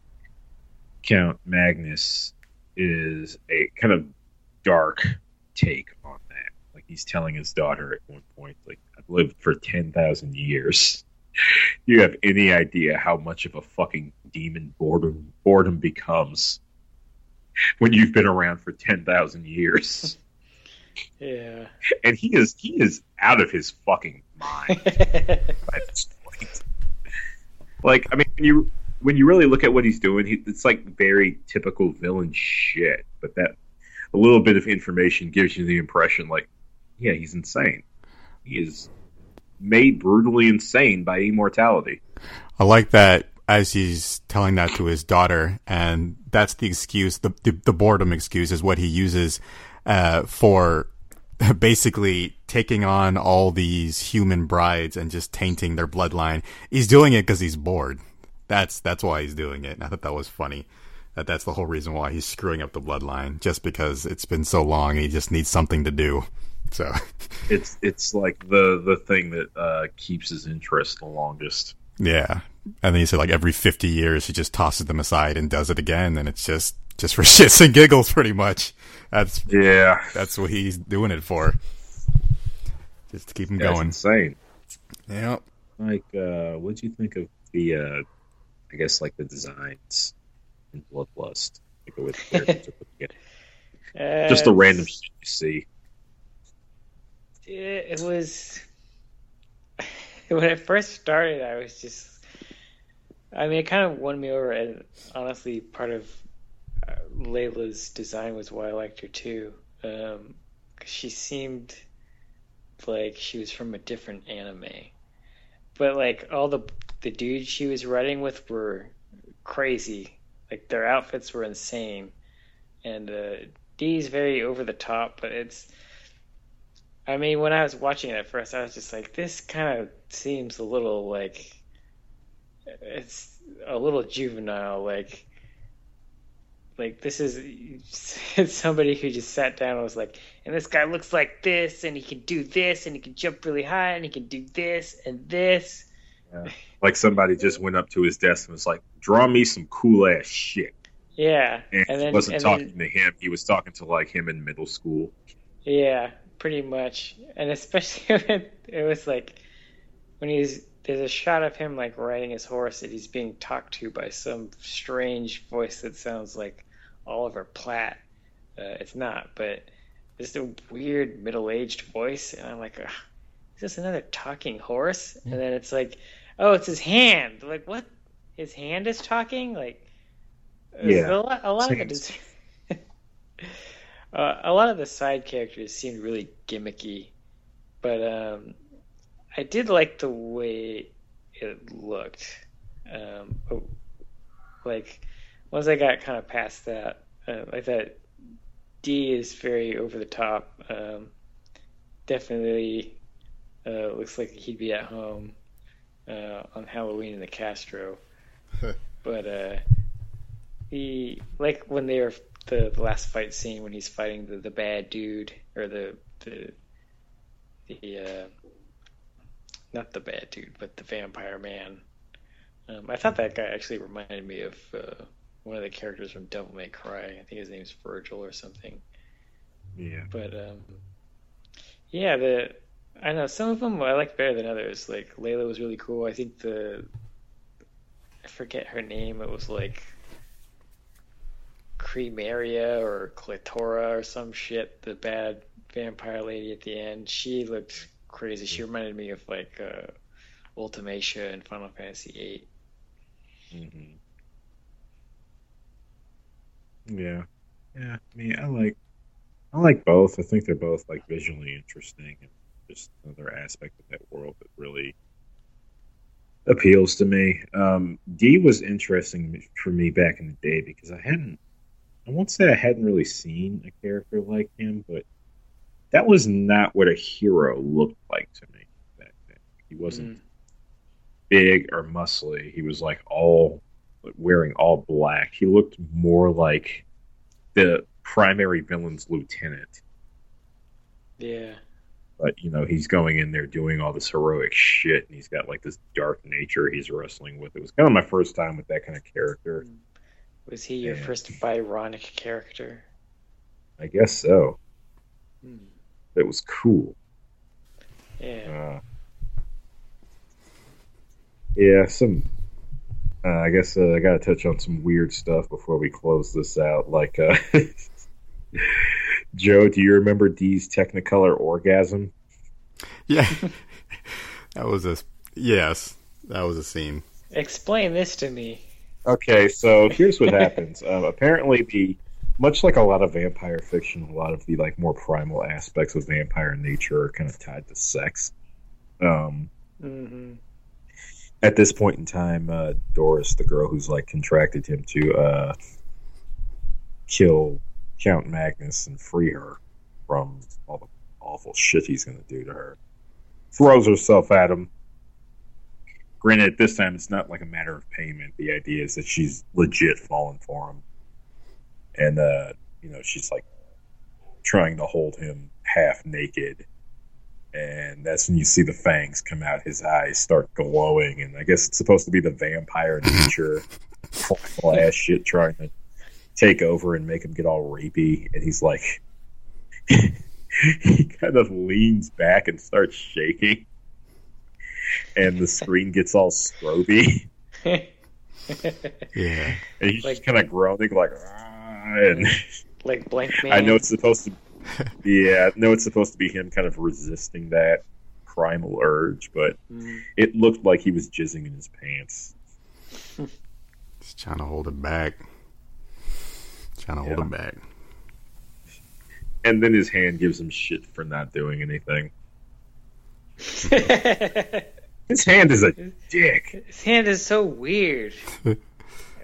Count Magnus is a kind of dark take on that. Like he's telling his daughter at one point, like I've lived for ten thousand years. You have any idea how much of a fucking demon boredom boredom becomes when you've been around for ten thousand years. Yeah. And he is he is out of his fucking mind by this point. Like, I mean, when you when you really look at what he's doing, he, it's like very typical villain shit. But that a little bit of information gives you the impression, like, yeah, he's insane. He is made brutally insane by immortality. I like that as he's telling that to his daughter, and that's the excuse, the the, the boredom excuse is what he uses uh, for basically taking on all these human brides and just tainting their bloodline. He's doing it because he's bored. That's that's why he's doing it. And I thought that was funny. That that's the whole reason why he's screwing up the bloodline, just because it's been so long. And he just needs something to do. So It's it's like the the thing that uh, keeps his interest the longest. yeah, and then he said like every fifty years he just tosses them aside and does it again, and it's just just for shits and giggles, pretty much. That's Yeah, that's what he's doing it for. Just to keep him that's going. insane. Yeah. Like, uh, what'd you think of the? Uh, I guess like the designs in Bloodlust. Like with the characters put together. just the random shit you see. It, it was when it first started. I was just. I mean, it kind of won me over, and honestly, part of Leila's design was why I liked her too. Um, she seemed like she was from a different anime, but like all the the dudes she was riding with were crazy. Like their outfits were insane, and uh, D's very over the top, but it's. I mean, when I was watching it at first, I was just like, this kind of seems a little like. It's a little juvenile. Like. Like, this is somebody who just sat down and was like, and this guy looks like this, and he can do this, and he can jump really high, and he can do this and this. Like somebody just went up to his desk and was like, "Draw me some cool ass shit." Yeah. And, And he then- wasn't and talking then- to him; he was talking to like him in middle school. Yeah, pretty much. And especially when it was like when he's there's a shot of him like riding his horse and he's being talked to by some strange voice that sounds like Oliver Platt. Uh, it's not, but it's a weird middle-aged voice, and I'm like, is this another talking horse? And then it's like, oh, it's his hand. Like what? His hand is talking? Like Yeah. a lot, a lot of it Seems- is. Uh, a lot of the side characters seemed really gimmicky, but um, I did like the way it looked. Um, oh, like once I got kind of past that, uh, I thought D is very over the top. Um, definitely uh, looks like he'd be at home uh, on Halloween in the Castro, but uh, he like when they were the, the last fight scene when he's fighting the, the bad dude or the the the uh, not the bad dude but the vampire man. Um, I thought that guy actually reminded me of uh, one of the characters from Devil May Cry. I think his name's Virgil or something. Yeah, But um, yeah, the I know some of them I like better than others. Like Leila was really cool. I think the I forget her name. It was like Cremaria or Clitora or some shit. The bad vampire lady at the end. She looked crazy. She reminded me of like uh, Ultimecia and Final Fantasy VIII. hmm yeah, yeah. I mean, I like, I like both. I think they're both like visually interesting and just another aspect of that world that really appeals to me. Um, D was interesting for me back in the day because I hadn't, I won't say I hadn't really seen a character like him, but that was not what a hero looked like to me back then. He wasn't big or muscly. He was like all wearing all black. He looked more like the primary villain's lieutenant. Yeah. But you know, he's going in there doing all this heroic shit, and he's got like this dark nature he's wrestling with. It was kind of my first time with that kind of character. Was he your Yeah. first Byronic character? I guess so. Hmm. It was cool. Yeah. Uh, yeah, some Uh, I guess uh, I got to touch on some weird stuff before we close this out. Like, uh, Joe, do you remember D's Technicolor orgasm? Yeah, that was a yes, that was a scene. Explain this to me. Okay, so here's what happens. Um, apparently, the much like a lot of vampire fiction, a lot of the like more primal aspects of vampire nature are kind of tied to sex. Um, hmm at this point in time, uh, Doris, the girl who's like contracted him to uh, kill Count Magnus and free her from all the awful shit he's going to do to her, throws herself at him. Granted, this time it's not like a matter of payment. The idea is that she's legit falling for him, and uh, you know she's like trying to hold him half naked and that's when you see the fangs come out. His eyes start glowing, and I guess it's supposed to be the vampire nature, primal ass shit trying to take over and make him get all rapey. And he's like, he kind of leans back and starts shaking, and the screen gets all stroby, Yeah, and he's Like- just kind of groaning like, "Ah," and like blank man. I know it's supposed to. Yeah, no, it's supposed to be him kind of resisting that primal urge, but Mm. it looked like he was jizzing in his pants. just trying to hold it back. Trying to hold him back. And then his hand gives him shit for not doing anything. His hand is a dick. His hand is so weird.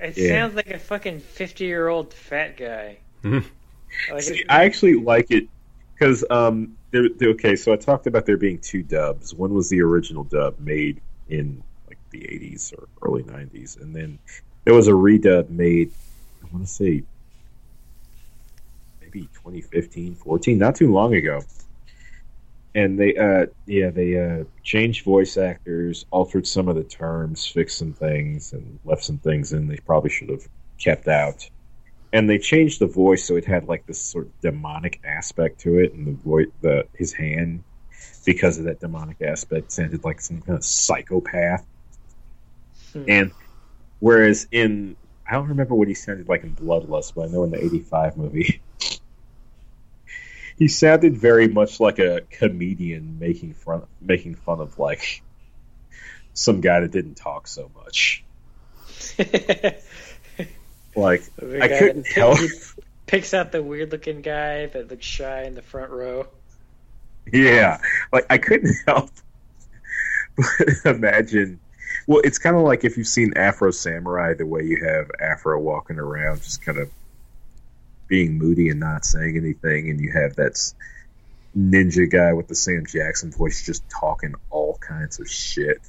It Yeah. sounds like a fucking fifty-year-old fat guy. Mhm. Like See, I actually like it because um, there, there- okay. So I talked about there being two dubs. One was the original dub made in like the '80s or early '90s, and then there was a redub made. I want to say maybe 2015, 14, not too long ago. And they, uh, yeah, they uh, changed voice actors, altered some of the terms, fixed some things, and left some things in they probably should have kept out and they changed the voice so it had like this sort of demonic aspect to it, and the voice, the his hand, because of that demonic aspect, sounded like some kind of psychopath. Hmm. And whereas in I don't remember what he sounded like in Bloodlust, but I know in the '85 movie. He sounded very much like a comedian making fun making fun of like some guy that didn't talk so much. Like I couldn't help. He picks out the weird-looking guy that looks shy in the front row. Yeah, like I couldn't help but imagine. Well, it's kind of like if you've seen Afro Samurai, the way you have Afro walking around, just kind of being moody and not saying anything, and you have that ninja guy with the Sam Jackson voice just talking all kinds of shit,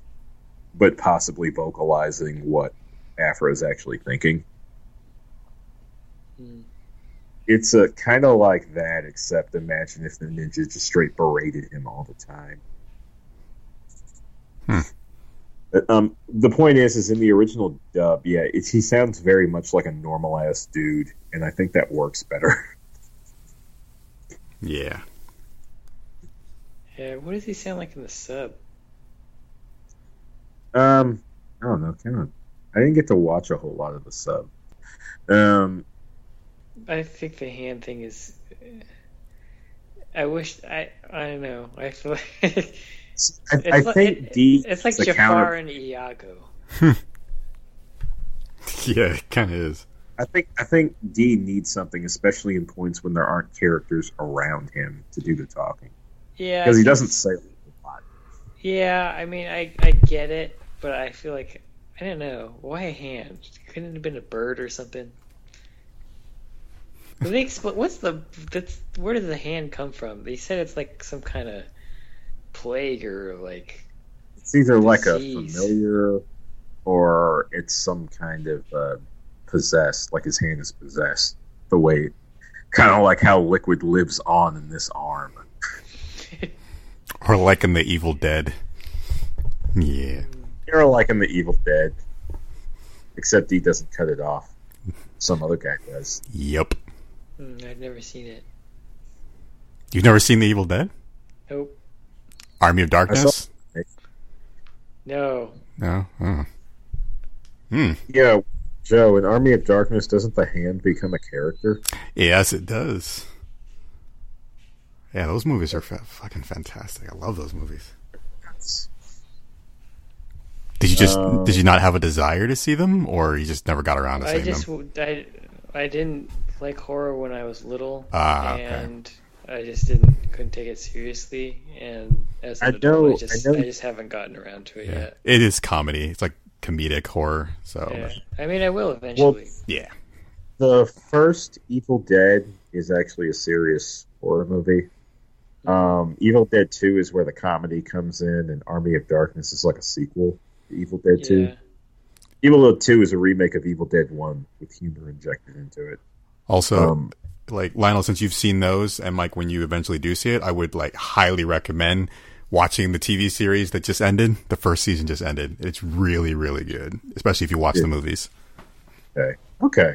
but possibly vocalizing what Afro is actually thinking. It's a kind of like that, except imagine if the ninja just straight berated him all the time. Hmm. Um, the point is, is in the original dub, yeah, it's, he sounds very much like a normal ass dude, and I think that works better. Yeah, Yeah, what does he sound like in the sub? Um, I don't know, kind of. I didn't get to watch a whole lot of the sub. Um, I think the hand thing is. I wish I. I don't know. I feel like it's I, I like, think it- D. It's like Jafar counter- and Iago. yeah, it kind of is. I think I think D needs something, especially in points when there aren't characters around him to do the talking, Yeah, because he doesn't say a lot. Yeah, I mean, I I get it, but I feel like I don't know why a hand. Couldn't it have been a bird or something? Did they expl- what's the that's where did the hand come from? They said it's like some kind of plague or like It's either like a familiar, or it's some kind of uh, possessed, like his hand is possessed. The way, kind of like how Liquid lives on in this arm. Or like in the Evil Dead. Yeah, You're like in the Evil Dead, except he doesn't cut it off. Some other guy does. yep. Hmm, I've never seen it. You've never seen the Evil Dead? Nope. Army of Darkness? No. No. Oh. Hmm. Yeah, Joe, in Army of Darkness, doesn't the hand become a character? Yes, it does. Yeah, those movies are fa- fucking fantastic. I love those movies. Did you just Um, did you not have a desire to see them, or you just never got around to I seeing just them? w- I I didn't like horror when I was little, Ah, okay. and I just didn't couldn't take it seriously. And as an I adult, know- I just I know- I just haven't gotten around to it Yeah. yet. It is comedy. It's like comedic horror. So Yeah. yeah, I mean, I will eventually. yeah. The first Evil Dead is actually a serious horror movie. Um, Evil Dead 2 is where the comedy comes in, and Army of Darkness is like a sequel to Evil Dead 2. yeah. Evil Dead 2 is a remake of Evil Dead 1 with humor injected into it. Also, Um, like Lionel, since you've seen those, and Mike, when you eventually do see it, I would like highly recommend watching the TV series that just ended. The first season just ended. It's really, really good, especially if you watch Yeah. the movies. okay. Okay.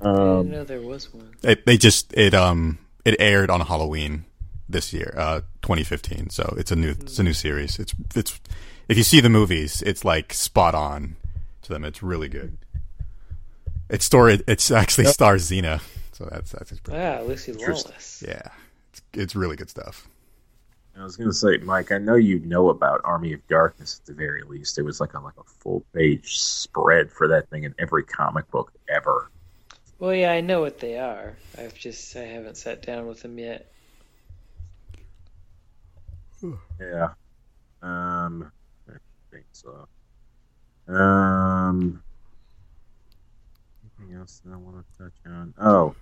I didn't Um, know there was one. It, they just it um it aired on Halloween this year, uh, 2015. So it's a new it's a new series. It's it's if you see the movies, it's like spot on to them. It's really good. It's story. It's actually stars Xena. So that's that's pretty. Ah, Lucy Interesting. Lawless. Yeah, it's, it's really good stuff. I was going to say, Mike, I know you know about Army of Darkness at the very least. It was like a, like a full page spread for that thing in every comic book ever. Well, yeah, I know what they are. I've just I haven't sat down with them yet. Yeah. Um, I think so. Um, anything else that I want to touch on? Oh,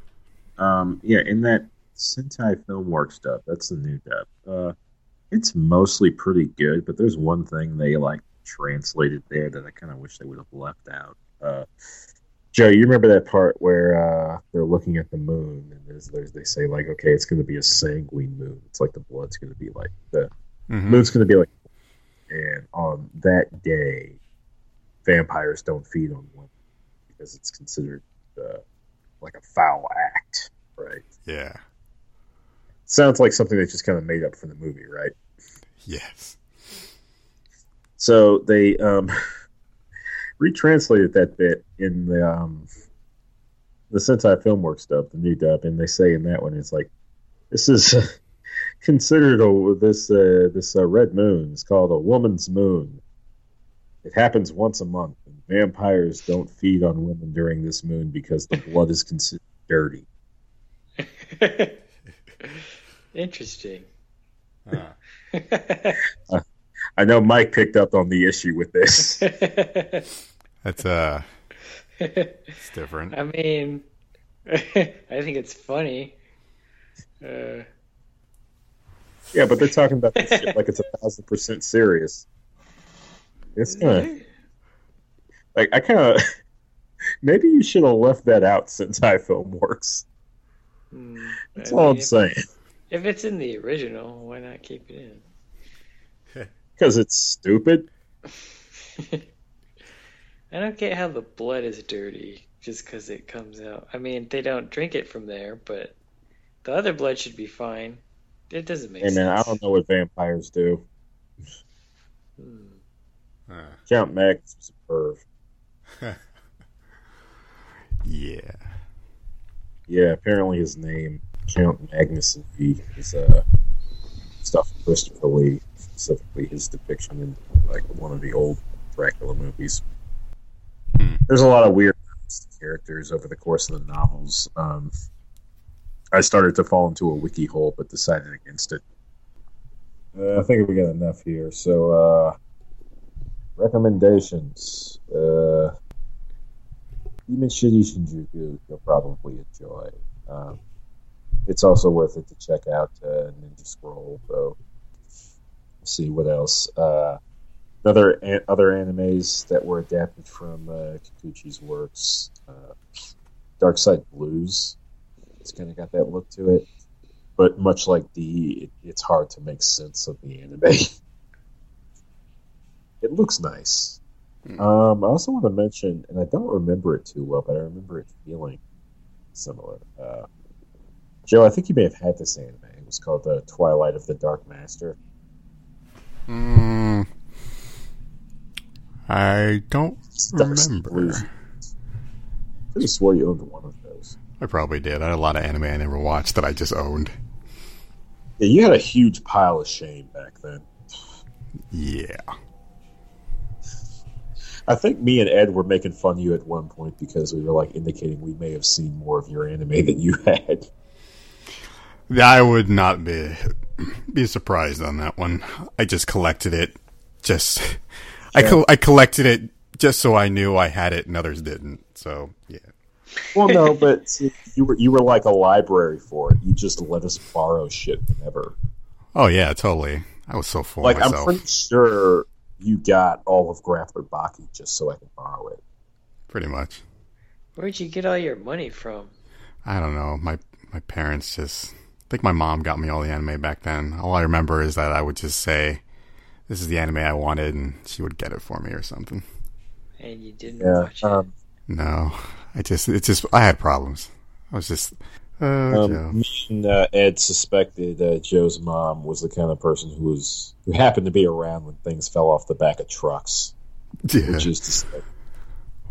um, yeah, in that Sentai Filmworks stuff, that's the new dub. Uh, it's mostly pretty good, but there's one thing they like translated there that I kind of wish they would have left out. Uh, Joe, you remember that part where uh, they're looking at the moon, and there's, there's they say like, okay, it's going to be a sanguine moon. It's like the blood's going to be like the Mhm. moon's going to be like, and on that day, vampires don't feed on women because it's considered uh, like a foul act, right? Yeah. Sounds like something they just kind of made up for the movie, right? Yes. So they um, retranslated that bit in the um, the Sentai Filmworks dub, the new dub, and they say in that one, it's like this is considered a this uh, this uh, red moon is called a woman's moon. It happens once a month, vampires don't feed on women during this moon because the blood is considered dirty. Interesting. I know Mike picked up on the issue with this. That's uh, it's different. I mean, I think it's funny. Uh, yeah, but they're talking about this shit like it's a thousand percent serious. It's kind of like I kind of maybe you should have left that out since iPhone works. hmm, That's I all mean, I'm if- saying If it's in the original, why not keep it in? because it's stupid. I don't get how the blood is dirty just because it comes out. I mean, they don't drink it from there, but the other blood should be fine. It doesn't make Hey sense. man, I don't know what vampires do. Hmm. Count Magnus was a perv. yeah. Yeah, apparently his name Count Magnus Lee is uh stuff from Christopher Lee, specifically his depiction in like one of the old Dracula movies. Hmm. There's a lot of weird characters over the course of the novels. Um, I started to fall into a wiki hole, but decided against it. Uh, I think we got enough here. So, uh, recommendations. Uh, Demon City Shinjuku, you'll probably enjoy. Um, it's also worth it to check out uh, Ninja Scroll, though. Let's see what else. Uh, other other animes that were adapted from uh, Kikuchi's works. Uh, Dark Side Blues. It's kind of got that look to it, but much like D, it, it's hard to make sense of the anime. it looks nice. Hmm. Um, I also want to mention, and I don't remember it too well, but I remember it feeling similar. Uh, Joe, I think you may have had this anime. It was called the Twilight of the Dark Master. Mm, I don't Stars remember. I just swore you owned one of those. I probably did. I had a lot of anime I never watched that I just owned. Yeah, you had a huge pile of shame back then. Yeah. I think me and Ed were making fun of you at one point because we were like indicating we may have seen more of your anime than you had. I would not be be surprised on that one. I just collected it. Just I Yeah. col- I collected it just so I knew I had it and others didn't. So yeah. Well, no, but see, you were you were like a library for it. You just let us borrow shit whenever. Oh yeah, totally. I was so full Like of I'm pretty sure you got all of Grappler Baki just so I could borrow it. Pretty much. Where'd you get all your money from? I don't know. My my parents just I think my mom got me all the anime back then. All I remember is that I would just say, "This is the anime I wanted," and she would get it for me or something. And you didn't Yeah. watch it. Um, No, I just it's just I had problems. I was just oh, um, me and uh, Ed suspected uh, Joe's mom was the kind of person who was who happened to be around when things fell off the back of trucks. Yeah. Which is to say,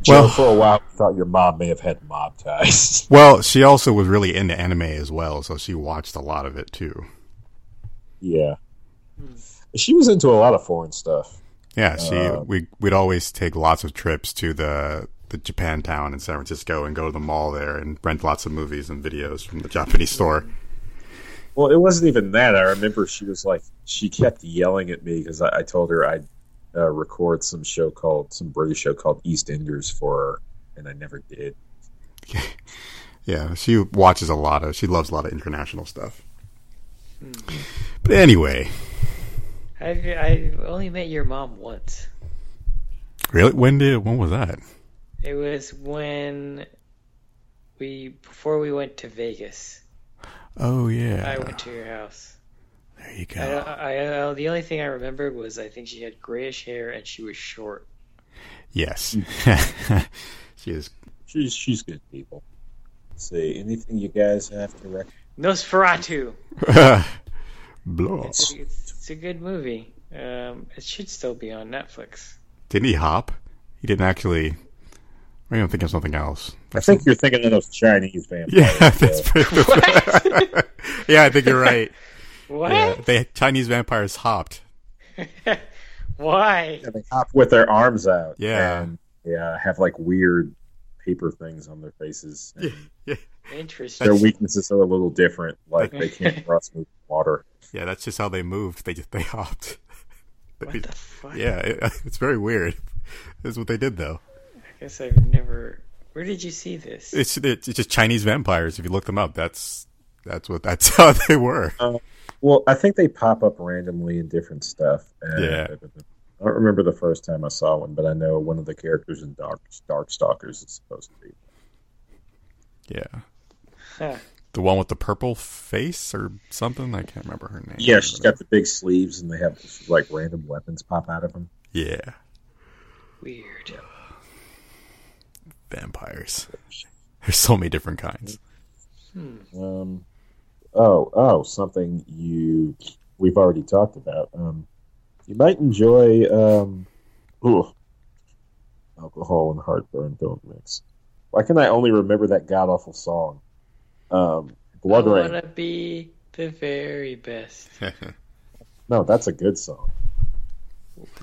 Joe, Well- for a while, we thought your mom may have had mob ties. Well, she also was really into anime as well, so she watched a lot of it too. yeah, she was into a lot of foreign stuff. Yeah, she Uh, we we'd always take lots of trips to the the Japantown in San Francisco and go to the mall there and rent lots of movies and videos from the Japanese store. Well, it wasn't even that. I remember she was like, she kept yelling at me because I, I told her I'd uh, record some show called, some British show called EastEnders for her, and I never did. Yeah, she watches a lot of she loves a lot of international stuff. But anyway, I've I've only met your mom once. really when did when was that? It was when we before we went to Vegas. Oh yeah. I went to your house. there you I, go. I, I, the only thing I remember was I think she had grayish hair and she was short. Yes. she is She's she's good people. Let's see, anything you guys have to recommend? Nosferatu. blow. It's, it's, it's a good movie. Um, it should still be on Netflix. Didn't he hop? He didn't actually. Maybe I'm thinking of something else. I think you're thinking of those Chinese vampires. Yeah, that's pretty, yeah. I think you're right. What? Yeah, they Chinese vampires hopped. Why? And they hop with their arms out. Yeah. And yeah, have like weird paper things on their faces. And Interesting. their weaknesses are a little different. Like they can't cross move water. Yeah, that's just how they moved. They just they hopped. What the fuck? yeah, it, it's very weird. That's what they did, though. I guess I've never. Where did you see this? It's it's just Chinese vampires. If you look them up, that's that's what that's how they were. Uh, well, I think they pop up randomly in different stuff. And Yeah. I don't remember the first time I saw one, but I know one of the characters in Dark Darkstalkers is supposed to be. Yeah, Huh. the one with the purple face or something. I can't remember her name. Yeah, she's got the big sleeves, and they have like random weapons pop out of them. Yeah, Weird. Vampires. There's so many different kinds. Um, oh, oh, something you we've already talked about. Um, you might enjoy. Um, ooh, alcohol and heartburn don't mix. Why can I only remember that god awful song? Um, Blood I Reign. wanna be the very best. No, that's a good song.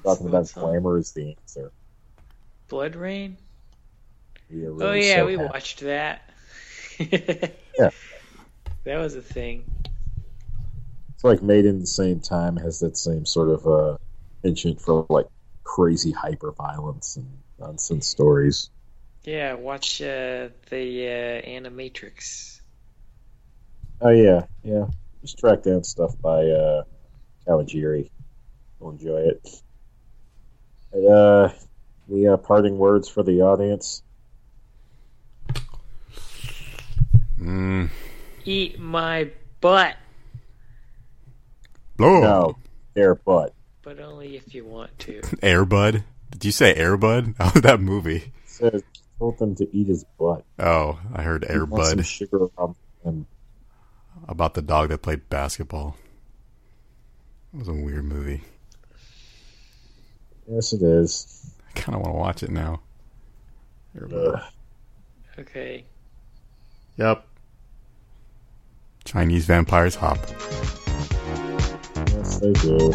Talking about song? glamour is the answer. Blood Reign. We Oh yeah, so we happy. watched that. Yeah. That was a thing. It's like made in the same time, has that same sort of uh, penchant for like crazy hyper violence and nonsense stories. Yeah, watch uh, the uh, Animatrix. Oh yeah, yeah. Just track down stuff by uh, Kawajiri. You'll enjoy it. And, uh, the uh, parting words for the audience. Mm, Eat my butt, blow. No, their butt. but only if you want to. Air Bud. Did you say Air Bud? Oh, that movie. Says told them to eat his butt. Oh, I heard He wants some Airbud sugar him. about the dog that played basketball. It was a weird movie. Yes, it is. I kind of want to watch it now. Ugh. Okay. Yep. Chinese vampires hop. Yes, do.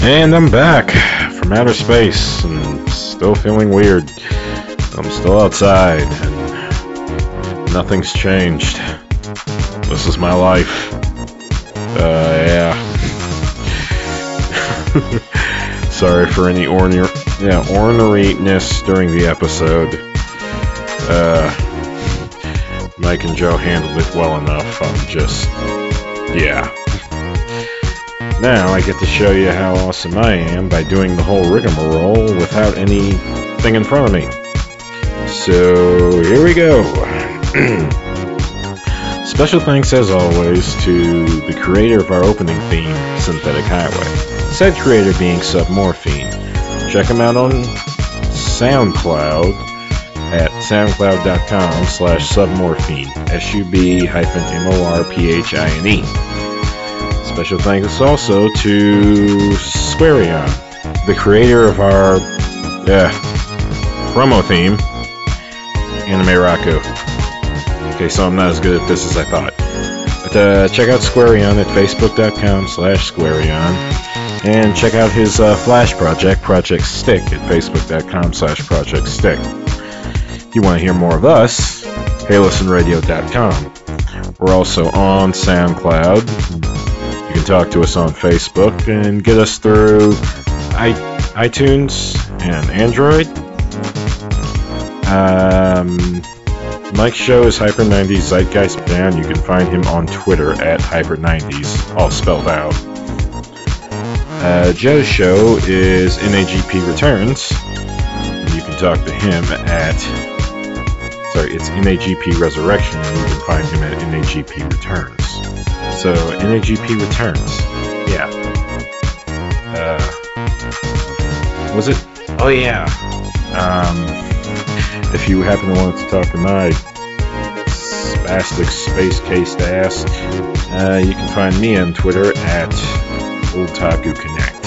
And I'm back from outer space and still feeling weird. I'm still outside and nothing's changed. This is my life. Uh, yeah. Sorry for any ornery, yeah, orneriness during the episode. Uh, Mike and Joe handled it well enough. I'm just, yeah. Now I get to show you how awesome I am by doing the whole rigmarole without anything in front of me. So here we go. Special thanks as always to the creator of our opening theme, Synthetic Highway. Said creator being Submorphine. Check him out on SoundCloud at soundcloud.com slash submorphine. S-U-B hyphen M-O-R-P-H-I-N-E. Special thanks also to Squarion, the creator of our uh, promo theme, Anime Raku. Okay, so I'm not as good at this as I thought. But uh, check out Squarion at facebook.com slash Squarion. And check out his uh, Flash project, Project Stick, at facebook.com slash Project Stick. If you want to hear more of us, heylistenradio.com. We're also on SoundCloud. You can talk to us on Facebook and get us through I- iTunes and Android. Um, Mike's show is Hyper 90s Zeitgeist Band. You can find him on Twitter at Hyper 90s, all spelled out. Uh, Joe's show is NAGP Returns. You can talk to him at. Sorry, it's NAGP Resurrection, and you can find him at NAGP Returns. So, NAGP Returns. Yeah. Uh, was it? Oh, yeah. Um, if you happen to want to talk to my spastic space cased ass, uh, you can find me on Twitter at Otaku Connect.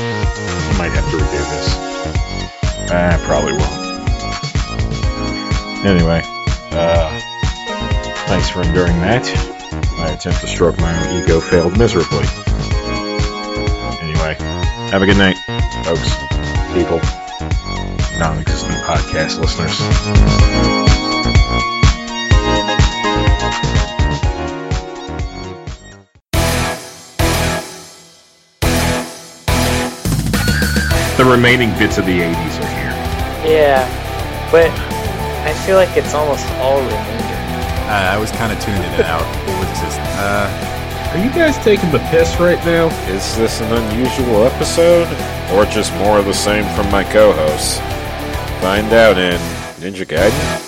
I might have to redo this. I probably won't. Anyway, uh, thanks for enduring that. My attempt to stroke my own ego failed miserably. Anyway, have a good night, folks, people, non existent podcast listeners. The remaining bits of the 80s are here. Yeah, but I feel like it's almost all remainder. I, I was kind of tuning it out. It was just, uh, Are you guys taking the piss right now? Is this an unusual episode, or just more of the same from my co hosts? Find out in Ninja Gaiden.